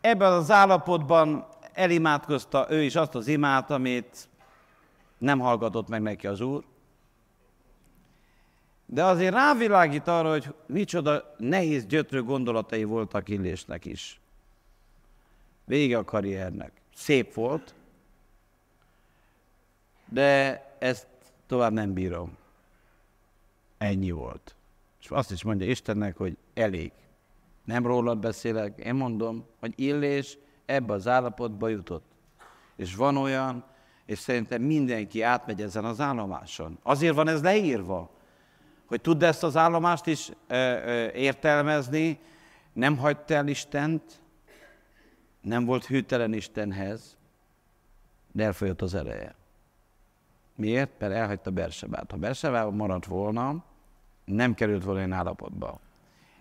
ebben az állapotban elimádkozta ő is azt az imát, amit nem hallgatott meg neki az Úr. De azért rávilágít arra, hogy micsoda nehéz gyötrő gondolatai voltak Illésnek is. Vége a karriernek. Szép volt, de ezt tovább nem bírom. Ennyi volt. És azt is mondja Istennek, hogy elég. Nem rólad beszélek, én mondom, hogy Illés ebbe az állapotba jutott. És van olyan, és szerintem mindenki átmegy ezen az állomáson. Azért van ez leírva, hogy tudd ezt az állomást is ö, ö, értelmezni, nem hagyta el Istent, nem volt hűtelen Istenhez, de elfolyott az ereje. Miért? Mert elhagyta Bersebát. Ha Bersebában maradt volna, nem került volna én állapotba.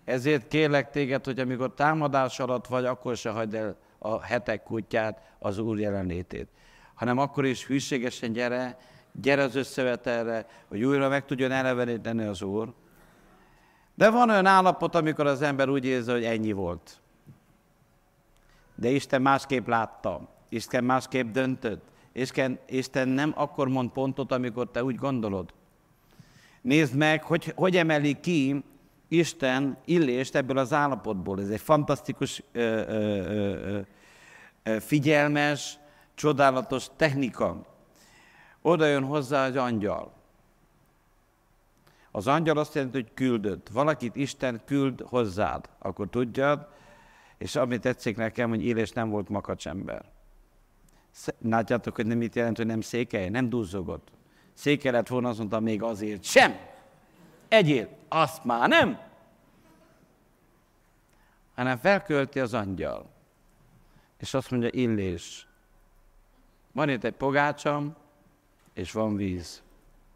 Ezért kérlek téged, hogy amikor támadás alatt vagy, akkor se hagyd el a hetek kutyát, az Úr jelenlétét. Hanem akkor is hűségesen gyere, gyere az összevetelre, hogy újra meg tudjon eleveníteni az Úr. De van olyan állapot, amikor az ember úgy érzi, hogy ennyi volt. De Isten másképp látta, Isten másképp döntött. Isten, Isten nem akkor mond pontot, amikor te úgy gondolod. Nézd meg, hogy, hogy emeli ki Isten illést ebből az állapotból. Ez egy fantasztikus, ö, ö, ö, figyelmes, csodálatos technika. Oda jön hozzá az angyal. Az angyal azt jelenti, hogy küldött. Valakit Isten küld hozzád, akkor tudjad, és amit tetszik nekem, hogy Illés nem volt makacsember. Látjátok, hogy nem mit jelent, hogy nem székely, nem duzzogott. Székely lett volna, azt mondta, még azért sem. Egyél, azt már nem. Hanem felkölti az angyal. És azt mondja, Illés, van itt egy pogácsam, és van víz.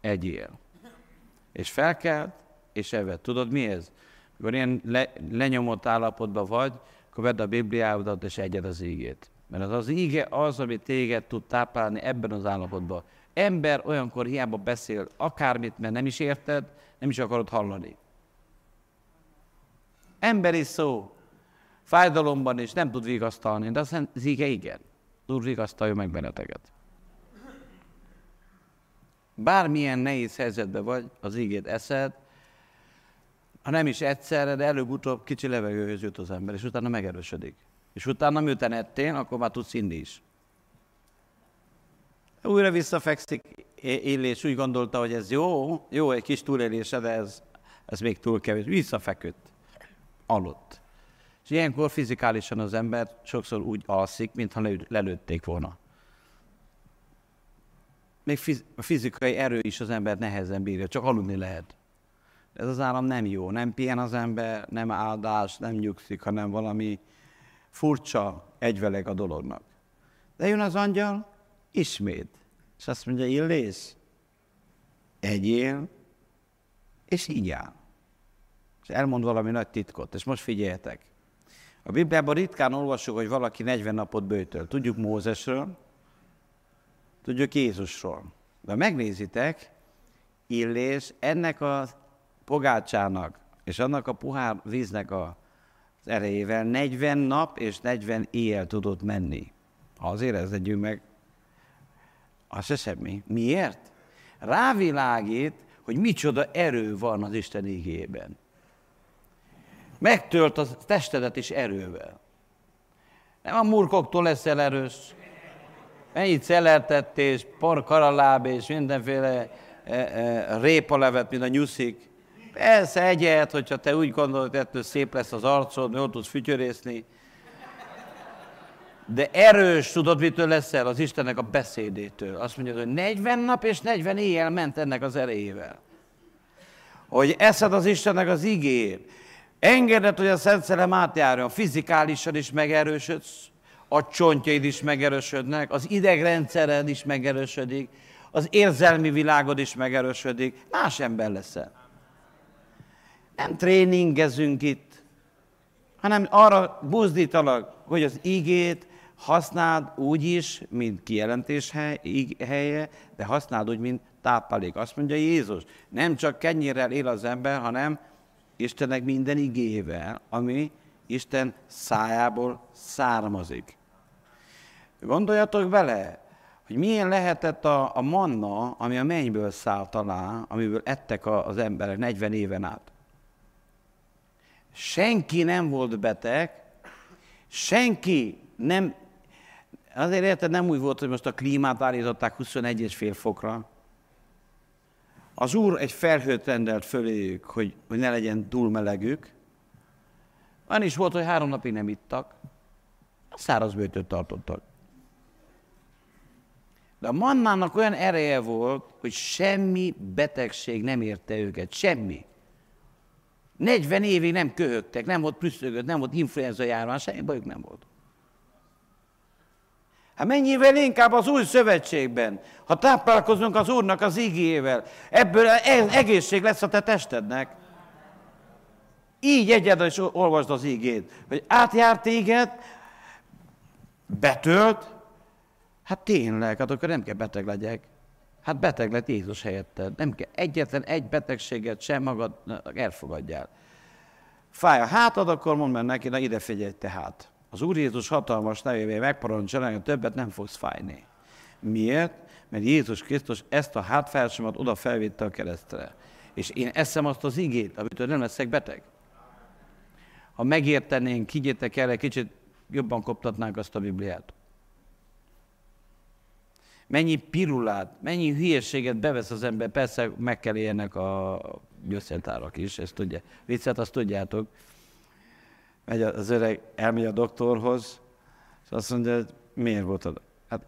Egyél. És felkelt, és evett. Tudod mi ez? Amikor ilyen le, lenyomott állapotban vagy, akkor vedd a Bibliádat, és egyed az ígét. Mert az az íge az, ami téged tud táplálni ebben az állapotban. Ember olyankor hiába beszél akármit, mert nem is érted, nem is akarod hallani. Emberi szó, fájdalomban is nem tud vigasztalni, de az íge igen. Tud vigasztalja meg benneteket. Bármilyen nehéz helyzetben vagy, az ígét eszed, ha nem is egyszerre, de előbb-utóbb kicsi levegőhöz jut az ember, és utána megerősödik. És utána, miután ettél, akkor már tudsz inni is. Újra visszafekszik és úgy gondolta, hogy ez jó, jó, egy kis túlélése, de ez, ez még túl kevés. Visszafeküdt, aludt. És ilyenkor fizikálisan az ember sokszor úgy alszik, mintha lelőtték volna. Még a fizikai erő is az ember nehezen bírja, csak aludni lehet. Ez az állam nem jó, nem pihen az ember, nem áldás, nem nyugszik, hanem valami furcsa egyveleg a dolognak. De jön az angyal, ismét, és azt mondja, Illés, egyél, és így áll. És elmond valami nagy titkot, és most figyeljetek. A Bibliában ritkán olvasjuk, hogy valaki 40 napot bőtöl. Tudjuk Mózesről, tudjuk Jézusról. De ha megnézitek, Illés ennek a pogácsának és annak a puhár víznek a, erejével 40 nap és 40 éjjel tudott menni. Azért érezzedjünk meg, az se semmi. Miért? Rávilágít, hogy micsoda erő van az Isten igében. Megtölt a testedet is erővel. Nem a murkoktól leszel erős. Mennyit szelertettés, karaláb és mindenféle e, e, répalevet, mint a nyuszik. Persze egyet, hogyha te úgy gondolod, hogy ettől szép lesz az arcod, jól tudsz fütyörészni. De erős, tudod, mitől leszel? Az Istennek a beszédétől. Azt mondja, hogy 40 nap és 40 éjjel ment ennek az erejével. Hogy eszed az Istennek az igér. Engeded, hogy a Szent Szellem átjárjon, fizikálisan is megerősödsz, a csontjaid is megerősödnek, az idegrendszered is megerősödik, az érzelmi világod is megerősödik, más ember leszel. Nem tréningezünk itt, hanem arra buzdítalak, hogy az igét használd úgy is, mint kijelentés helye, de használd úgy, mint táplálék. Azt mondja Jézus, nem csak kenyérrel él az ember, hanem Istennek minden igével, ami Isten szájából származik. Gondoljatok bele, hogy milyen lehetett a, a manna, ami a mennyből szállt alá, amiből ettek az emberek 40 éven át. Senki nem volt beteg, senki nem, azért érted, nem úgy volt, hogy most a klímát állították 21,5 fokra. Az Úr egy felhőt rendelt föléjük, hogy, hogy ne legyen túl melegük. Olyan is volt, hogy három napig nem ittak, száraz bőtöt tartottak. De a mannának olyan ereje volt, hogy semmi betegség nem érte őket, semmi. 40 évig nem köhögtek, nem volt prüsszögött, nem volt influenza járvány, semmi bajuk nem volt. Hát mennyivel inkább az új szövetségben, ha táplálkozunk az Úrnak az igével, ebből e- egészség lesz a te testednek. Így egyedül is olvasd az igét, hogy átjárt téged, betölt, hát tényleg, hát akkor nem kell beteg legyek. Hát beteg lett Jézus helyetted. Nem kell egyetlen egy betegséget sem magad elfogadjál. Fáj a hátad, akkor mondd meg neki, na ide figyelj tehát. Az Úr Jézus hatalmas nevével megparancsolja, hogy többet nem fogsz fájni. Miért? Mert Jézus Krisztus ezt a hátfájásomat oda felvitte a keresztre. És én eszem azt az igét, amitől nem leszek beteg. Ha megértenénk, higgyétek el, egy kicsit jobban koptatnánk azt a Bibliát. Mennyi pirulát, mennyi hülyeséget bevesz az ember, persze meg kell élnek a gyógyszertárak is, ezt tudja. Viccet, azt tudjátok. Megy az öreg, elmegy a doktorhoz, és azt mondja, hogy miért volt a... Hát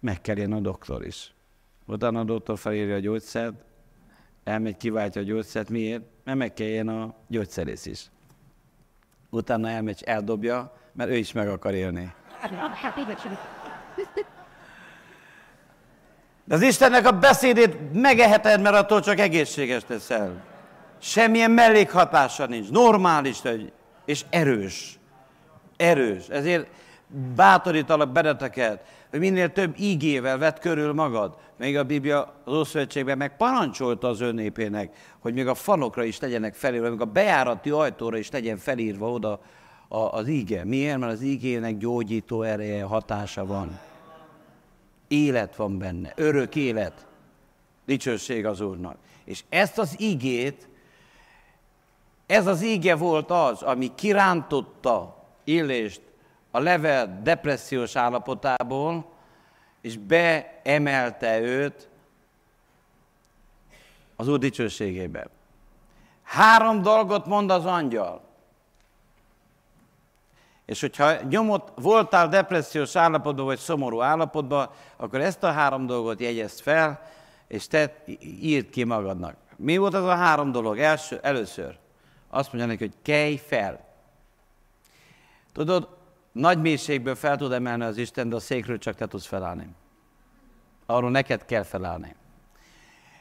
meg kell a doktor is. Utána a doktor felírja a gyógyszert, elmegy, kiváltja a gyógyszert. Miért? Mert meg kell a gyógyszerész is. Utána elmegy, eldobja, mert ő is meg akar élni. De az Istennek a beszédét megeheted, mert attól csak egészséges teszel. Semmilyen mellékhatása nincs. Normális vagy, és erős. Erős. Ezért bátorítalak benneteket, hogy minél több ígével vett körül magad. Még a Biblia az Ószövetségben meg parancsolta az népének, hogy még a falokra is legyenek felírva, még a bejárati ajtóra is legyen felírva oda az íge. Miért? Mert az ígének gyógyító ereje, hatása van. Élet van benne, örök élet. Dicsőség az Úrnak. És ezt az ígét, ez az íge volt az, ami kirántotta Illést a level depressziós állapotából, és beemelte őt az Úr dicsőségébe. Három dolgot mond az angyal. És hogyha nyomott, voltál depressziós állapotban, vagy szomorú állapotban, akkor ezt a három dolgot jegyezd fel, és te írd ki magadnak. Mi volt az a három dolog? Első, először azt mondja neki, hogy kelj fel. Tudod, nagy mélységből fel tud emelni az Isten, de a székről csak te tudsz felállni. Arról neked kell felállni.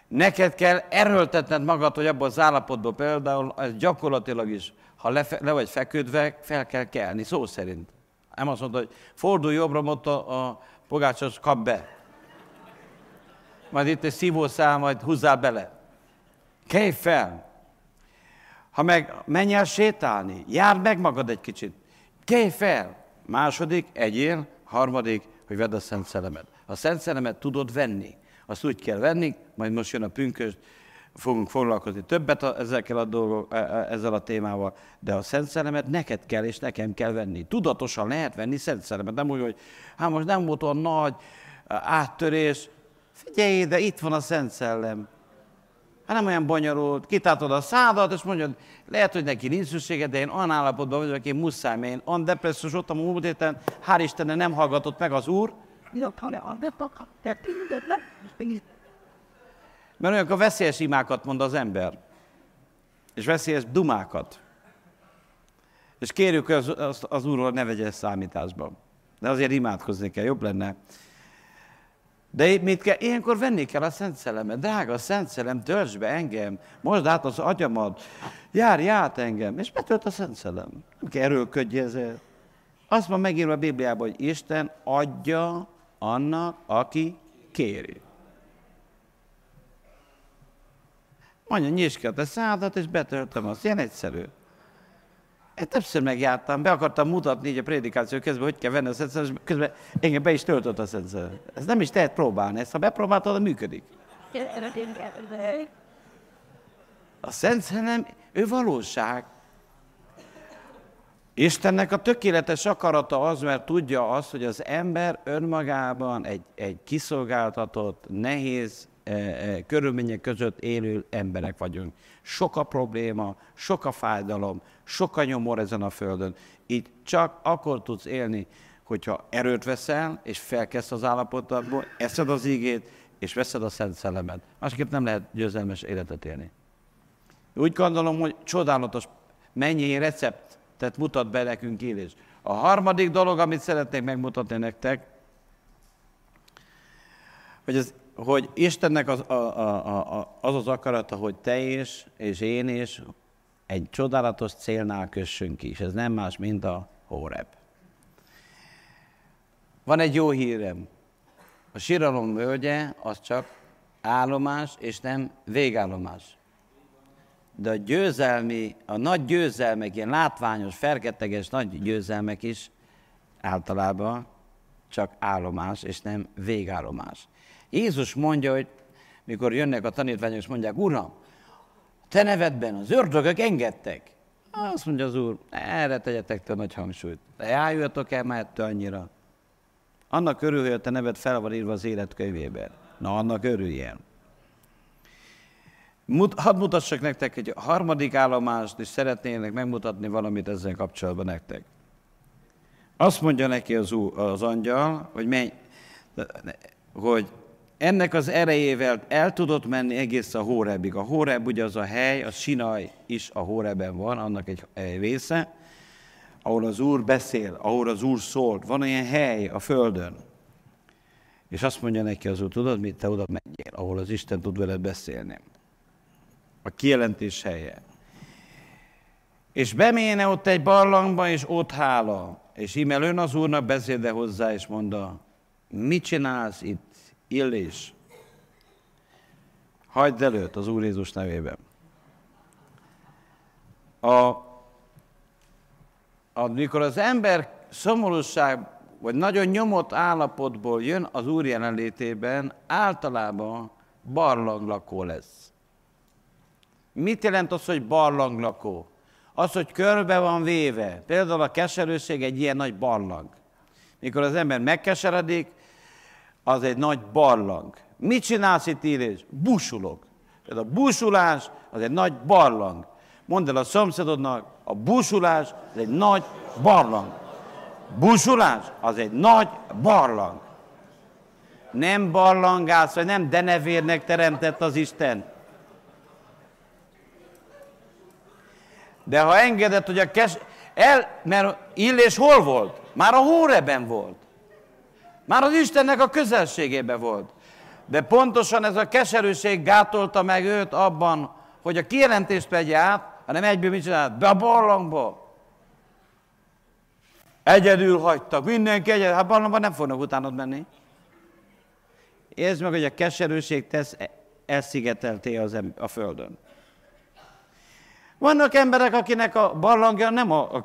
Neked kell erőltetned magad, hogy abban az állapotban például, ez gyakorlatilag is ha le, le vagy feküdve, fel kell kelni, szó szerint. Nem azt mondta, hogy fordulj jobbra, mondta a pogácsos, kap be. Majd itt egy szívószál, majd húzzál bele. Kelj fel! Ha meg menj el sétálni, járd meg magad egy kicsit. Kelj fel! Második, egyél. Harmadik, hogy vedd a Szent Szellemet. A Szent Szellemet tudod venni. Azt úgy kell venni, majd most jön a pünkös, fogunk foglalkozni többet ezekkel a dolgok, e, e, ezzel a témával, de a Szent Szellemet neked kell és nekem kell venni. Tudatosan lehet venni Szent Szellemet. Nem úgy, hogy hát most nem volt olyan nagy áttörés. Figyelj, de itt van a Szent Szellem. Hát nem olyan bonyolult, kitátod a szádat, és mondod, lehet, hogy neki nincs szüksége, de én olyan állapotban vagyok, én muszáj, mert én olyan depressziós ott a múlt héten, hál' Istennek nem hallgatott meg az Úr. Mert olyanok a veszélyes imákat mond az ember, és veszélyes dumákat. És kérjük, az, az, az Úrról ne vegye számításba. De azért imádkozni kell, jobb lenne. De mit kell? Ilyenkor venni kell a Szent Szellemet. Drága, Szent Szellem, töltsd be engem, most át az agyamat, járj át engem, és betölt a Szent Szellem. Nem kell erőlködj ezzel. Azt van megírva a Bibliában, hogy Isten adja annak, aki kéri. Mondja, nyisd ki a te szádat, és betöltöm azt. Ilyen egyszerű. Én többször megjártam, be akartam mutatni így a prédikáció közben, hogy kell venni a Szent közben engem be is töltött a Szent Ez nem is lehet próbálni, ezt ha bepróbáltad, működik. A Szent Szellem, ő valóság. Istennek a tökéletes akarata az, mert tudja azt, hogy az ember önmagában egy, egy kiszolgáltatott, nehéz e, e, körülmények között élő emberek vagyunk. Sok a probléma, sok a fájdalom, sok a nyomor ezen a földön. Így csak akkor tudsz élni, hogyha erőt veszel, és felkezd az állapotodból, eszed az ígét, és veszed a Szent Szellemet. Másképp nem lehet győzelmes életet élni. Úgy gondolom, hogy csodálatos mennyi receptet mutat be nekünk élés. A harmadik dolog, amit szeretnék megmutatni nektek, hogy, az, hogy Istennek az, a, a, a, az az akarata, hogy te is, és én is egy csodálatos célnál kössünk is. Ez nem más, mint a Hóreb. Van egy jó hírem. A síralom völgye az csak állomás, és nem végállomás. De a győzelmi, a nagy győzelmek, ilyen látványos, fergeteges nagy győzelmek is általában csak állomás, és nem végállomás. Jézus mondja, hogy mikor jönnek a tanítványok, és mondják, Uram, te nevedben az ördögök engedtek. Azt mondja az úr, erre tegyetek te nagy hangsúlyt. De eljutatok el már annyira. Annak örül, hogy a te neved fel van írva az életkönyvében. Na, annak örüljen. Mut, hadd mutassak nektek egy harmadik állomást, és szeretnének megmutatni valamit ezzel kapcsolatban nektek. Azt mondja neki az, úr, az angyal, hogy menj, hogy ennek az erejével el tudott menni egész a Hórebig. A Hóreb ugye az a hely, a Sinaj is a Hóreben van, annak egy, része, ahol az Úr beszél, ahol az Úr szólt. Van olyan hely a Földön. És azt mondja neki az Úr, tudod mit, te oda menjél, ahol az Isten tud veled beszélni. A kijelentés helye. És beméne ott egy barlangba, és ott hála. És íme az Úrnak beszél hozzá, és mondta, mit csinálsz itt? Illés. Hagyd előtt az Úr Jézus nevében. A, amikor az ember szomorúság vagy nagyon nyomott állapotból jön az Úr jelenlétében, általában barlanglakó lesz. Mit jelent az, hogy barlanglakó? Az, hogy körbe van véve. Például a keserőség egy ilyen nagy barlang. Mikor az ember megkeseredik, az egy nagy barlang. Mit csinálsz itt írés? Busulok. Tehát a busulás az egy nagy barlang. Mondd el a szomszédodnak, a busulás az egy nagy barlang. Busulás az egy nagy barlang. Nem barlangálsz, vagy nem denevérnek teremtett az Isten. De ha engedett, hogy a kes... El, mert Illés hol volt? Már a Hóreben volt. Már az Istennek a közelségébe volt. De pontosan ez a keserűség gátolta meg őt abban, hogy a kijelentést vegye át, hanem egyből mit csinált? Be a barlangba. Egyedül hagytak, mindenki egyedül. Hát barlangban nem fognak utánod menni. Értsd meg, hogy a keserűség tesz elszigetelté az a földön. Vannak emberek, akinek a barlangja nem a, a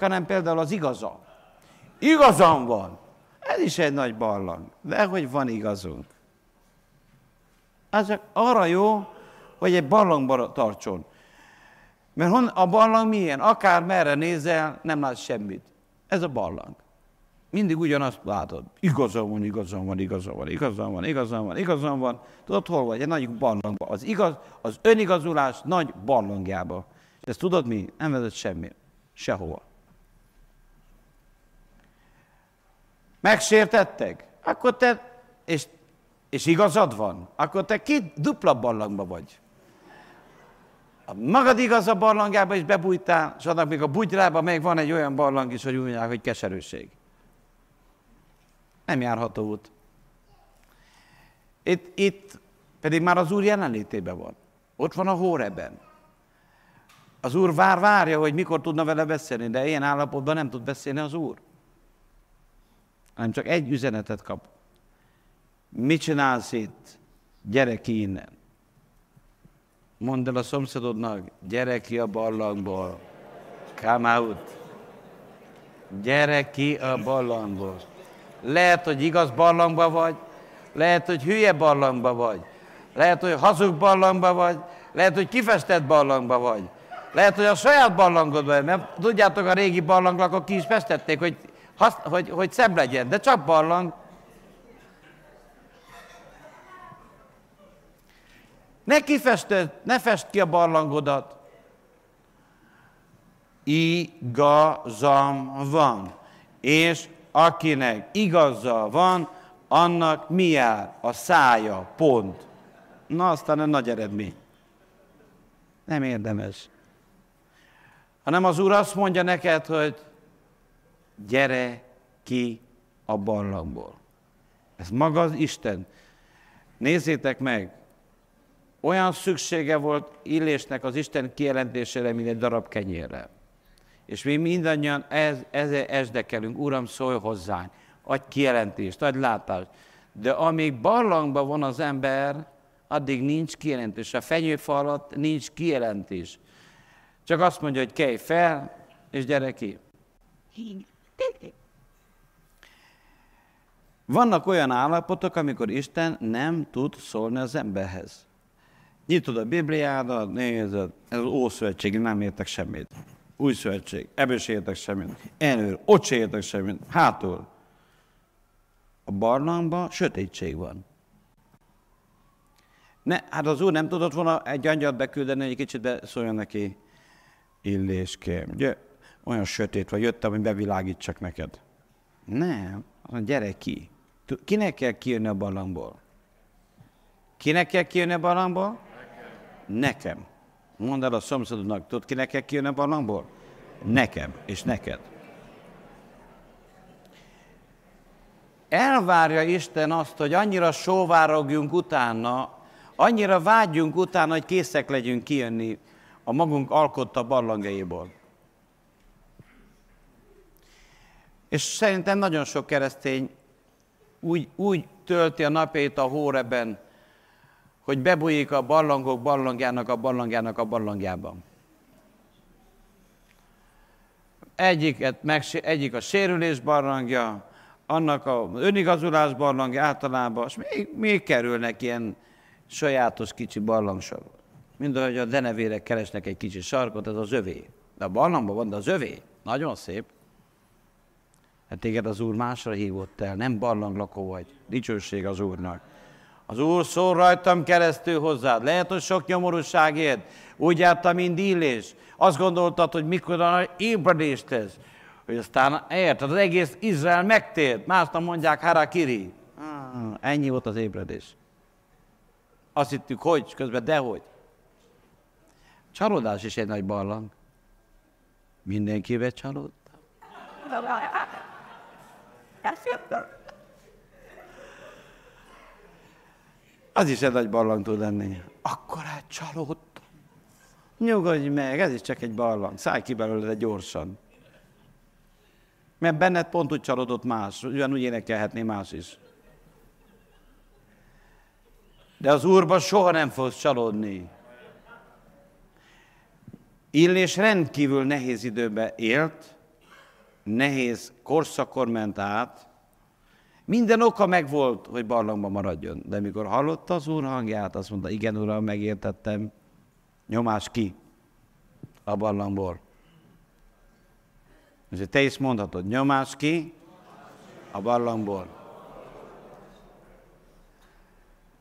hanem például az igaza. Igazam van. Ez is egy nagy barlang. De hogy van igazunk. Az csak arra jó, hogy egy barlangba tartson. Mert a barlang milyen? Akár merre nézel, nem látsz semmit. Ez a barlang. Mindig ugyanazt látod. Igazam van, igazam van, igazam van, igazam van, igazam van, igazam van. Tudod, hol vagy? Egy nagy barlangba. Az, igaz, az önigazulás nagy barlangjába. És ezt tudod mi? Nem vezet semmi. Sehova. Megsértettek? Akkor te, és, és igazad van, akkor te két dupla barlangba vagy. A magad igaz a barlangjába is bebújtál, és annak még a bugyrába még van egy olyan barlang is, hogy úgy mondják, hogy keserűség. Nem járható út. Itt, itt pedig már az Úr jelenlétében van. Ott van a Hóreben. Az Úr vár, várja, hogy mikor tudna vele beszélni, de ilyen állapotban nem tud beszélni az Úr. Hanem csak egy üzenetet kap. Mit csinálsz itt? Gyere ki innen. Mondd el a szomszédodnak, gyere ki a barlangból. Come out. Gyere ki a barlangból. Lehet, hogy igaz barlangba vagy, lehet, hogy hülye barlangba vagy, lehet, hogy hazug barlangba vagy, lehet, hogy kifestett barlangba vagy, lehet, hogy a saját barlangodban mert tudjátok, a régi barlanglakok ki is festették, hogy, hogy, hogy szebb legyen, de csak barlang. Ne kifested, ne fest ki a barlangodat. Igazam van. És akinek igaza van, annak mi jár? A szája, pont. Na, aztán egy nagy eredmény. Nem érdemes. Hanem az Úr azt mondja neked, hogy gyere ki a barlangból. Ez maga az Isten. Nézzétek meg, olyan szüksége volt Illésnek az Isten kijelentésére, mint egy darab kenyérre. És mi mindannyian ez, ezzel esdekelünk, Uram, szólj hozzánk, adj kijelentést, adj látást. De amíg barlangban van az ember, addig nincs kijelentés. A fenyőfa alatt nincs kijelentés. Csak azt mondja, hogy kelj fel, és gyere ki. Vannak olyan állapotok, amikor Isten nem tud szólni az emberhez. Nyitod a Bibliádat, nézed, ez az Ószövetség, nem értek semmit. Új szövetség, ebből se értek semmit. Elől, ott se értek semmit. Hátul. A barlangban sötétség van. Ne, hát az úr nem tudott volna egy angyalt beküldeni, egy kicsit beszóljon neki illéském. Ugye, olyan sötét vagy, jöttem, hogy bevilágítsak neked. Nem, gyere ki. Kinek kell kijönni a barlangból? Kinek kell kijönni a barlangból? Nekem. Mondd el a szomszédodnak, tudod, kinek kell kijönni a barlangból? Nekem és neked. Elvárja Isten azt, hogy annyira sóvárogjunk utána, annyira vágyjunk utána, hogy készek legyünk kijönni a magunk alkotta barlangjaiból. És szerintem nagyon sok keresztény úgy, úgy tölti a napjait a hóreben, hogy bebújik a barlangok barlangjának a barlangjának a barlangjában. Egyiket, meg, egyik a sérülés barlangja, annak a önigazulás barlangja általában, és még, még kerülnek ilyen sajátos kicsi barlangsor. Mind ahogy a denevérek keresnek egy kicsi sarkot, ez az övé. De a barlangban van, de az övé. Nagyon szép. Hát téged az Úr másra hívott el, nem barlanglakó vagy. Dicsőség az Úrnak. Az Úr szól rajtam keresztül hozzád. Lehet, hogy sok nyomorúságért. Úgy jártam, mint illés. Azt gondoltad, hogy mikor a ébredést ez. Hogy aztán érted, az egész Izrael megtért. Másnap mondják Harakiri. Ennyi volt az ébredés. Azt hittük, hogy, közben dehogy. Csalódás is egy nagy barlang. Mindenkivel csalódtam. Az is egy nagy barlang tud lenni. Akkor hát csalódtam. Nyugodj meg, ez is csak egy barlang. Szállj ki belőle gyorsan. Mert benned pont úgy csalódott más, ugyanúgy énekelhetné más is. De az Úrban soha nem fogsz csalódni. Illés rendkívül nehéz időben élt, nehéz korszakor ment át, minden oka megvolt, hogy barlangban maradjon. De mikor hallotta az úr hangját, azt mondta, igen, uram, megértettem, nyomás ki a barlangból. És te is mondhatod, nyomás ki a barlangból.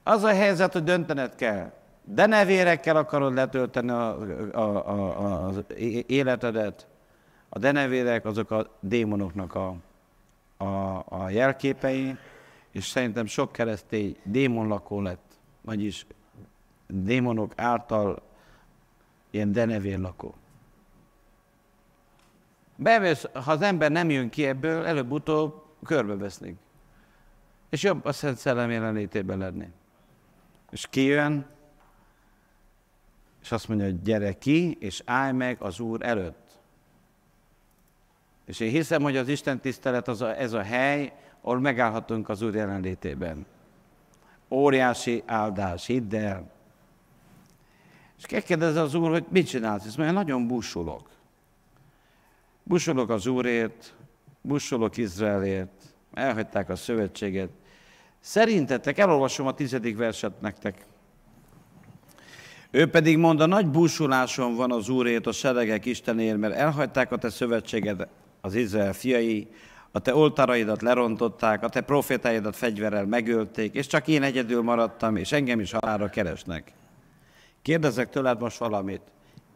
Az a helyzet, hogy döntened kell. De nevérekkel akarod letölteni a, a, a, az életedet. A denevérek azok a démonoknak a, a, a jelképei, és szerintem sok keresztény démonlakó lett, vagyis démonok által ilyen denevérlakó. Bevész, ha az ember nem jön ki ebből, előbb-utóbb körbevesznek. És jobb a Szent Szellem jelenlétében lenni. És kijön, és azt mondja, hogy gyere ki, és állj meg az Úr előtt. És én hiszem, hogy az Isten tisztelet az a, ez a hely, ahol megállhatunk az Úr jelenlétében. Óriási áldás, hidd el. És kérdezze az Úr, hogy mit csinálsz? Ezt mondja, nagyon búsulok. Búsulok az Úrért, búsulok Izraelért, elhagyták a szövetséget. Szerintetek, elolvasom a tizedik verset nektek. Ő pedig mond, a nagy búsuláson van az Úrért, a seregek Istenért, mert elhagyták a te szövetséged, az Izrael fiai, a te oltáraidat lerontották, a te profétáidat fegyverrel megölték, és csak én egyedül maradtam, és engem is halára keresnek. Kérdezek tőled most valamit.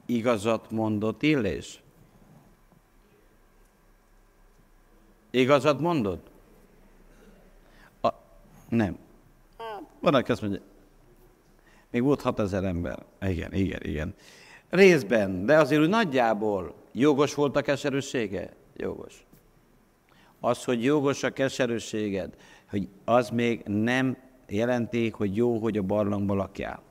Igazat mondott Illés? Igazat mondod? A, nem. Van, aki azt mondja, még volt 6000 ember. Igen, igen, igen. Részben, de azért úgy nagyjából jogos volt a keserűsége? Jogos. Az, hogy jogos a keserűséged, hogy az még nem jelenti, hogy jó, hogy a barlangban lakjál.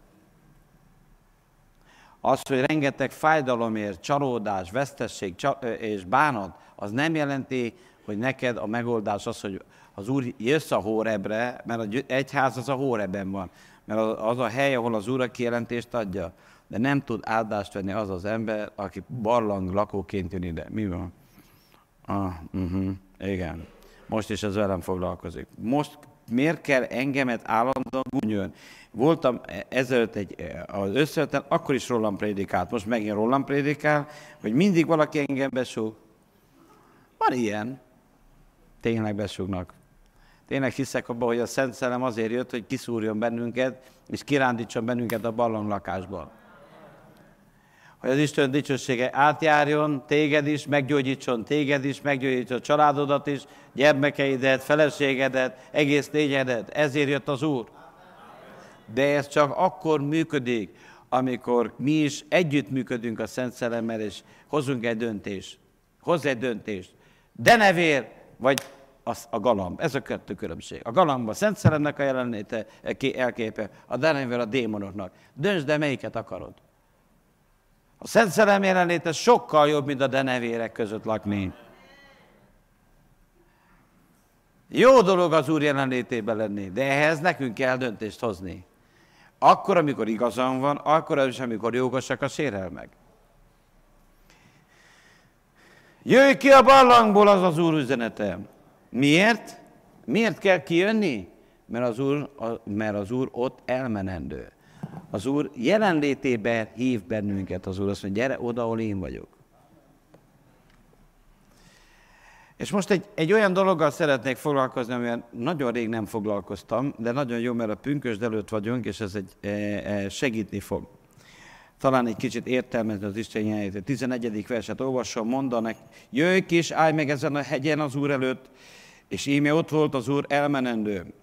Az, hogy rengeteg fájdalomért, csalódás, vesztesség és bánat, az nem jelenti, hogy neked a megoldás az, hogy az Úr jössz a Hórebre, mert egy egyház az a Hóreben van, mert az a hely, ahol az Úr a kijelentést adja, de nem tud áldást venni az az ember, aki barlang lakóként jön ide. Mi van? Ah, uh-huh, igen. Most is ez velem foglalkozik. Most miért kell engemet állandóan gúnyolni? Voltam ezelőtt egy, az összeöten, akkor is rólam prédikált, most megint rólam prédikál, hogy mindig valaki engem besúg. Van ilyen. Tényleg besúgnak. Tényleg hiszek abban, hogy a Szent Szellem azért jött, hogy kiszúrjon bennünket, és kirándítson bennünket a ballon lakásból. Hogy az Isten dicsősége átjárjon téged is, meggyógyítson téged is, meggyógyítson családodat is, gyermekeidet, feleségedet, egész lényedet. Ezért jött az Úr. De ez csak akkor működik, amikor mi is együtt működünk a Szent Szellemmel, és hozunk egy döntést. Hozz egy döntést. De nevér, vagy az a galamb. Ez a kettő különbség. A galamb a Szent Szellemnek a jelenléte elképe, a denevér a démonoknak. Döntsd, de melyiket akarod. A Szent Szellem jelenléte sokkal jobb, mint a denevérek között lakni. Jó dolog az Úr jelenlétében lenni, de ehhez nekünk kell döntést hozni. Akkor, amikor igazam van, akkor is, amikor jogosak a sérelmek. Jöjj ki a barlangból, az az Úr üzenete. Miért? Miért kell kijönni? Mert az Úr, mert az úr ott elmenendő. Az Úr jelenlétében hív bennünket az Úr, azt mondja, gyere oda, ahol én vagyok. És most egy, egy olyan dologgal szeretnék foglalkozni, amivel nagyon rég nem foglalkoztam, de nagyon jó, mert a pünkösd előtt vagyunk, és ez egy, e, e, segítni fog. Talán egy kicsit értelmezni az Isten jelenlétét. 11. verset olvasom, mondanak, jöjj ki és állj meg ezen a hegyen az Úr előtt, és íme ott volt az Úr elmenendő.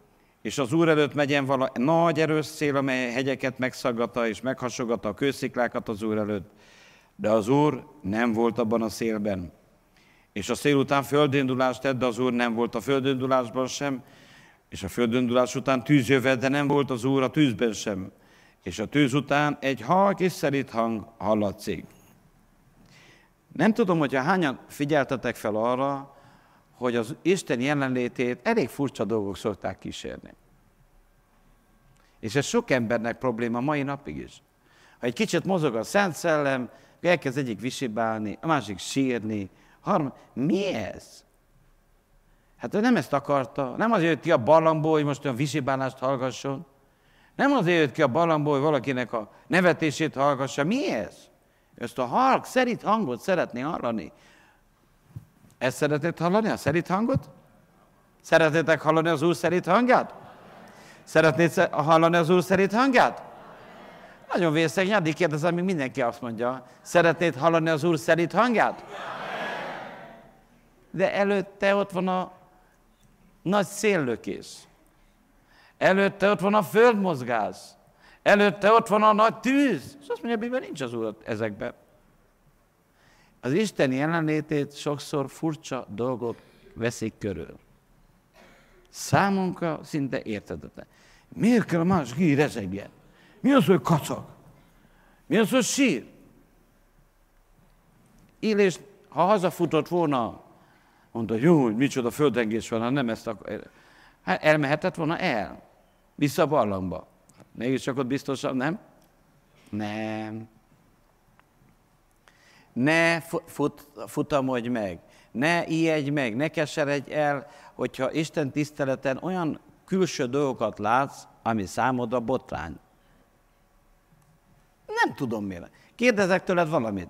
És az Úr előtt megyen vala nagy erős szél, amely hegyeket megszaggatta és meghasogatta a kősziklákat az Úr előtt. De az Úr nem volt abban a szélben. És a szél után földindulást tett, de az Úr nem volt a földindulásban sem, és a földindulás után tűz jövet, de nem volt az Úr a tűzben sem. És a tűz után egy halk és szerít hang hallatszik. Nem tudom, hogyha hányan figyeltetek fel arra, hogy az Isten jelenlétét elég furcsa dolgok szokták kísérni. És ez sok embernek probléma mai napig is. Ha egy kicsit mozog a Szent Szellem, elkezd egyik visibálni, a másik sírni, harmad, mi ez? Hát ő nem ezt akarta, nem azért jött ki a barlangból, hogy most olyan visibálást hallgasson, nem azért jött ki a barlangból, hogy valakinek a nevetését hallgassa. Mi ez? Ezt a halk, szerint hangot szeretné hallani. Ezt szeretnéd hallani, a szerint hangot? Szeretnétek hallani az Úr szerint hangját? Szeretnéd hallani az Úr szerint hangját? Nagyon vészeg, addig kérdezem, amíg mindenki azt mondja. Szeretnéd hallani az Úr szerint hangját? De előtte ott van a nagy széllökés. Előtte ott van a földmozgás. Előtte ott van a nagy tűz. És azt mondja, hogy nincs az Úr ezekben. Az Isten jelenlétét sokszor furcsa dolgok veszik körül. Számunkra szinte értetetlen. Miért kell a más rezegjen? Mi az, hogy kacag? Mi az, hogy sír? Illés, ha hazafutott volna, mondta, jó, hogy micsoda földengés van, ha nem ezt akar. Hát elmehetett volna el. Vissza a barlangba. Hát mégis csak ott biztosan, nem? Nem. Ne fut, futamodj meg, ne ijedj meg, ne keseredj el, hogyha Isten tiszteleten olyan külső dolgokat látsz, ami számodra botrány. Nem tudom miért. Kérdezek tőled valamit.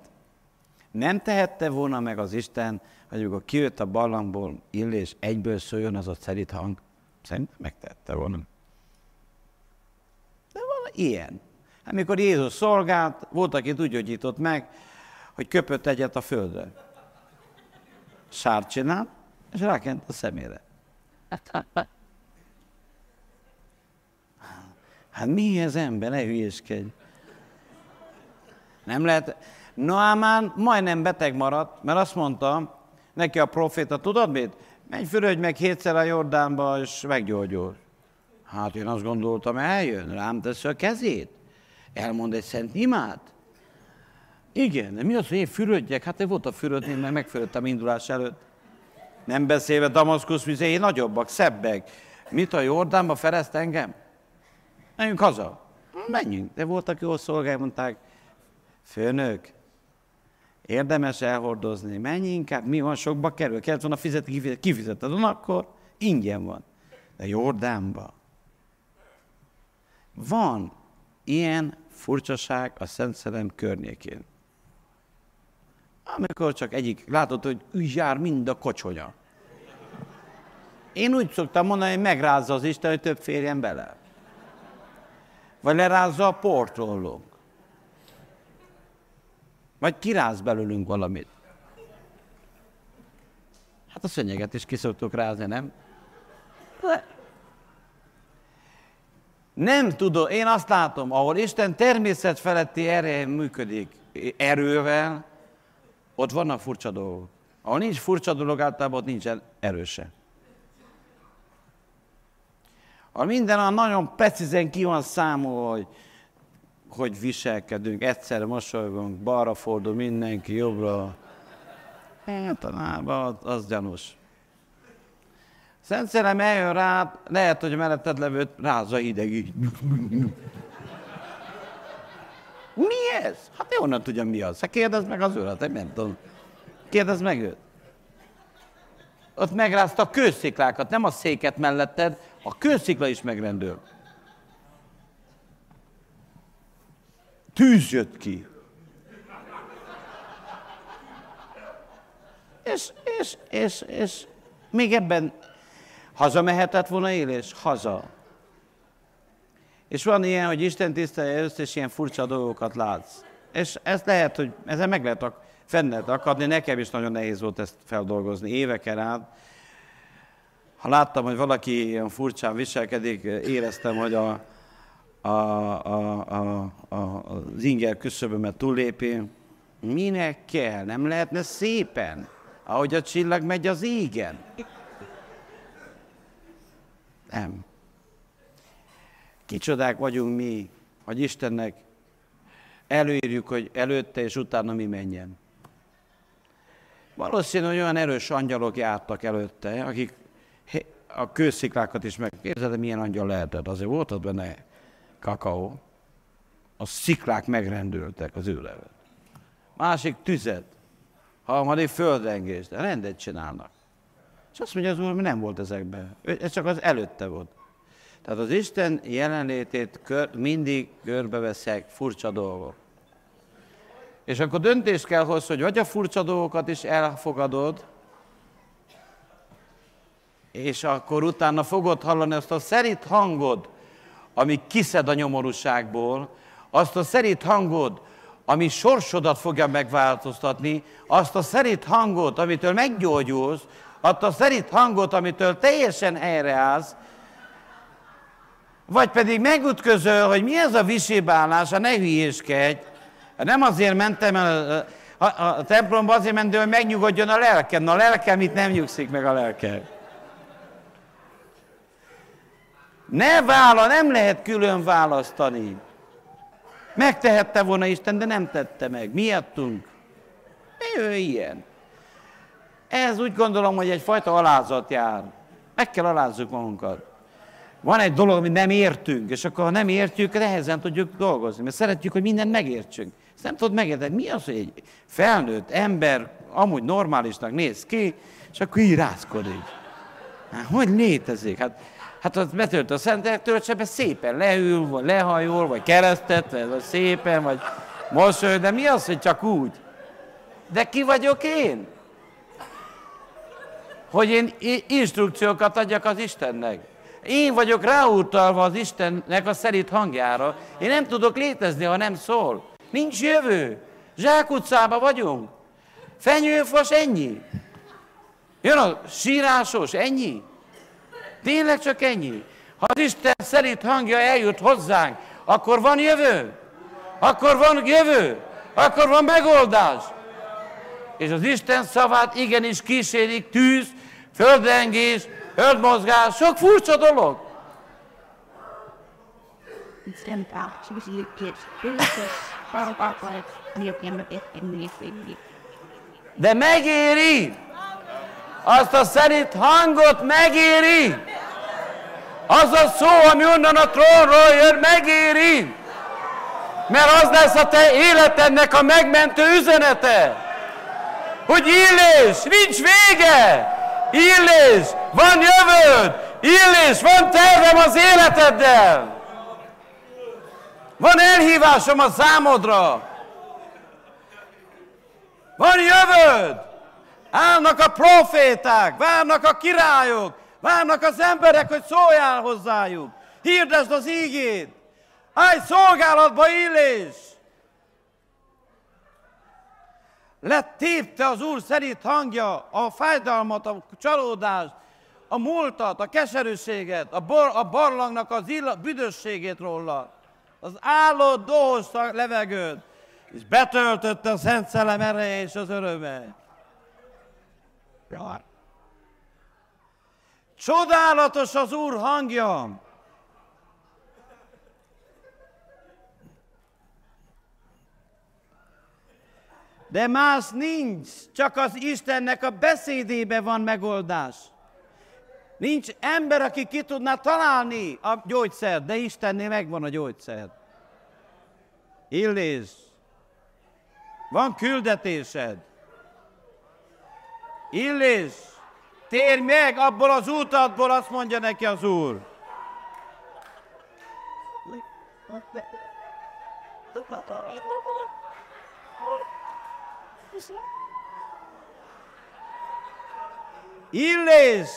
Nem tehette volna meg az Isten, hogy amikor kijött a barlangból illés, egyből szóljon az a szerint hang? Szerintem megtette volna. De van ilyen. Amikor Jézus szolgált, volt, aki úgy gyógyított meg, hogy köpött egyet a földre. Sárt csinált, és rákent a szemére. Hát mi ez ember, ne hülyéskedj. Nem lehet. Noámán majdnem beteg maradt, mert azt mondta neki a proféta, tudod mit? Menj fürödj meg hétszer a Jordánba, és meggyógyul. Hát én azt gondoltam, eljön, rám teszi a kezét. Elmond egy szent imát. Igen, de mi az, hogy én fürödjek? Hát én voltam fürödni, mert megfürödtem indulás előtt. Nem beszélve Damaszkusz vizéi nagyobbak, szebbek. Mit a Jordánba fereszt engem? Menjünk haza. Menjünk. De voltak jó szolgálják, mondták, főnök, érdemes elhordozni, menj inkább, mi van, sokba kerül, kellett volna fizetni, kifizeted, akkor ingyen van. De Jordánba. Van ilyen furcsaság a Szent Szellem környékén. Amikor csak egyik, látod, hogy úgy jár mind a kocsonya. Én úgy szoktam mondani, hogy megrázza az Isten, hogy több férjen bele. Vagy lerázza a portrollónk. Vagy kiráz belőlünk valamit. Hát a szönyeget is kiszoktuk rázni, nem? De nem tudom, én azt látom, ahol Isten természet feletti ereje működik erővel, ott vannak furcsa dolgok. Ahol nincs furcsa dolog, általában ott nincsen erőse. A minden a nagyon precízen ki van számolva, hogy, hogy viselkedünk, egyszer mosolygunk, balra fordul mindenki, jobbra. Általában az, az gyanús. Szent Szellem eljön rá, lehet, hogy melletted levőt rázza hideg így. Mi ez? Hát én onnan tudjam, mi az. Hát kérdezd meg az urat, nem tudom. Kérdezd meg őt. Ott megrázta a kősziklákat, nem a széket melletted, a kőszikla is megrendül. Tűz jött ki. És, és, és, és még ebben hazamehetett volna élés? Haza. És van ilyen, hogy Isten tisztelje össze, és ilyen furcsa dolgokat látsz. És ez lehet, hogy ezzel meg lehet, fenn lehet akadni. Nekem is nagyon nehéz volt ezt feldolgozni éveken át. Ha láttam, hogy valaki ilyen furcsán viselkedik, éreztem, hogy a, a, a, a, a, az inger küszöbömet túllépi. Minek kell? Nem lehetne szépen, ahogy a csillag megy az égen? Nem. Kicsodák vagyunk mi, hogy Istennek előírjuk, hogy előtte és utána mi menjen. Valószínű, hogy olyan erős angyalok jártak előtte, akik a kősziklákat is megkérdezed, milyen angyal lehetett. Azért volt ott benne kakaó. A sziklák megrendültek az ő levet. Másik tüzet. Harmadik földrengés. De rendet csinálnak. És azt mondja az úr, hogy nem volt ezekben. Ez csak az előtte volt. Tehát az Isten jelenlétét kör, mindig körbeveszek furcsa dolgok. És akkor döntést kell hozni, hogy vagy a furcsa dolgokat is elfogadod, és akkor utána fogod hallani azt a szerint hangod, ami kiszed a nyomorúságból, azt a szerint hangod, ami sorsodat fogja megváltoztatni, azt a szerint hangot, amitől meggyógyulsz, azt a szerint hangot, amitől teljesen helyreállsz, vagy pedig megütközöl, hogy mi ez a visibálás, ne hülyéskedj. Nem azért mentem el a, a, a templomba, azért mentem, hogy megnyugodjon a lelkem. Na a lelkem itt nem nyugszik meg a lelkem. Ne vála, nem lehet külön választani. Megtehette volna Isten, de nem tette meg. Miattunk. Ő ilyen. Ez úgy gondolom, hogy egyfajta alázat jár. Meg kell alázzuk magunkat. Van egy dolog, amit nem értünk, és akkor ha nem értjük, nehezen tudjuk dolgozni, mert szeretjük, hogy mindent megértsünk. Ezt nem tudod megérteni. Mi az, hogy egy felnőtt ember amúgy normálisnak néz ki, és akkor így rázkodik. Hát, hogy létezik? Hát, hát az betölt a szentek töltsebe szépen leül, vagy lehajol, vagy keresztet, vagy szépen, vagy mosoly, de mi az, hogy csak úgy? De ki vagyok én? Hogy én instrukciókat adjak az Istennek. Én vagyok ráutalva az Istennek a szerint hangjára. Én nem tudok létezni, ha nem szól. Nincs jövő. Zsákutcába vagyunk. Fenyőfos, ennyi. Jön a sírásos, ennyi. Tényleg csak ennyi. Ha az Isten szerint hangja eljut hozzánk, akkor van jövő. Akkor van jövő. Akkor van megoldás. És az Isten szavát igenis kísérik tűz, földrengés, földmozgás, sok furcsa dolog. De megéri! Azt a szerint hangot megéri! Az a szó, ami onnan a trónról jön, megéri! Mert az lesz a te életednek a megmentő üzenete! Hogy illés, nincs vége! Illés, van jövőd! Illés, van tervem az életeddel! Van elhívásom a számodra! Van jövőd! Állnak a proféták, várnak a királyok, várnak az emberek, hogy szóljál hozzájuk. Hirdesd az ígét! Állj szolgálatba, Illés! Letépte az Úr szerint hangja a fájdalmat, a csalódást, a múltat, a keserűséget, a, bor, a barlangnak az illa, büdösségét róla, az álló dohos levegőt, és betöltötte a Szent Szellem ereje és az öröme. Csodálatos az Úr hangja, De más nincs, csak az Istennek a beszédébe van megoldás. Nincs ember, aki ki tudná találni a gyógyszert, de Istennél megvan a gyógyszer. Illés, van küldetésed. Illés, térj meg abból az útadból, azt mondja neki az Úr. Illés!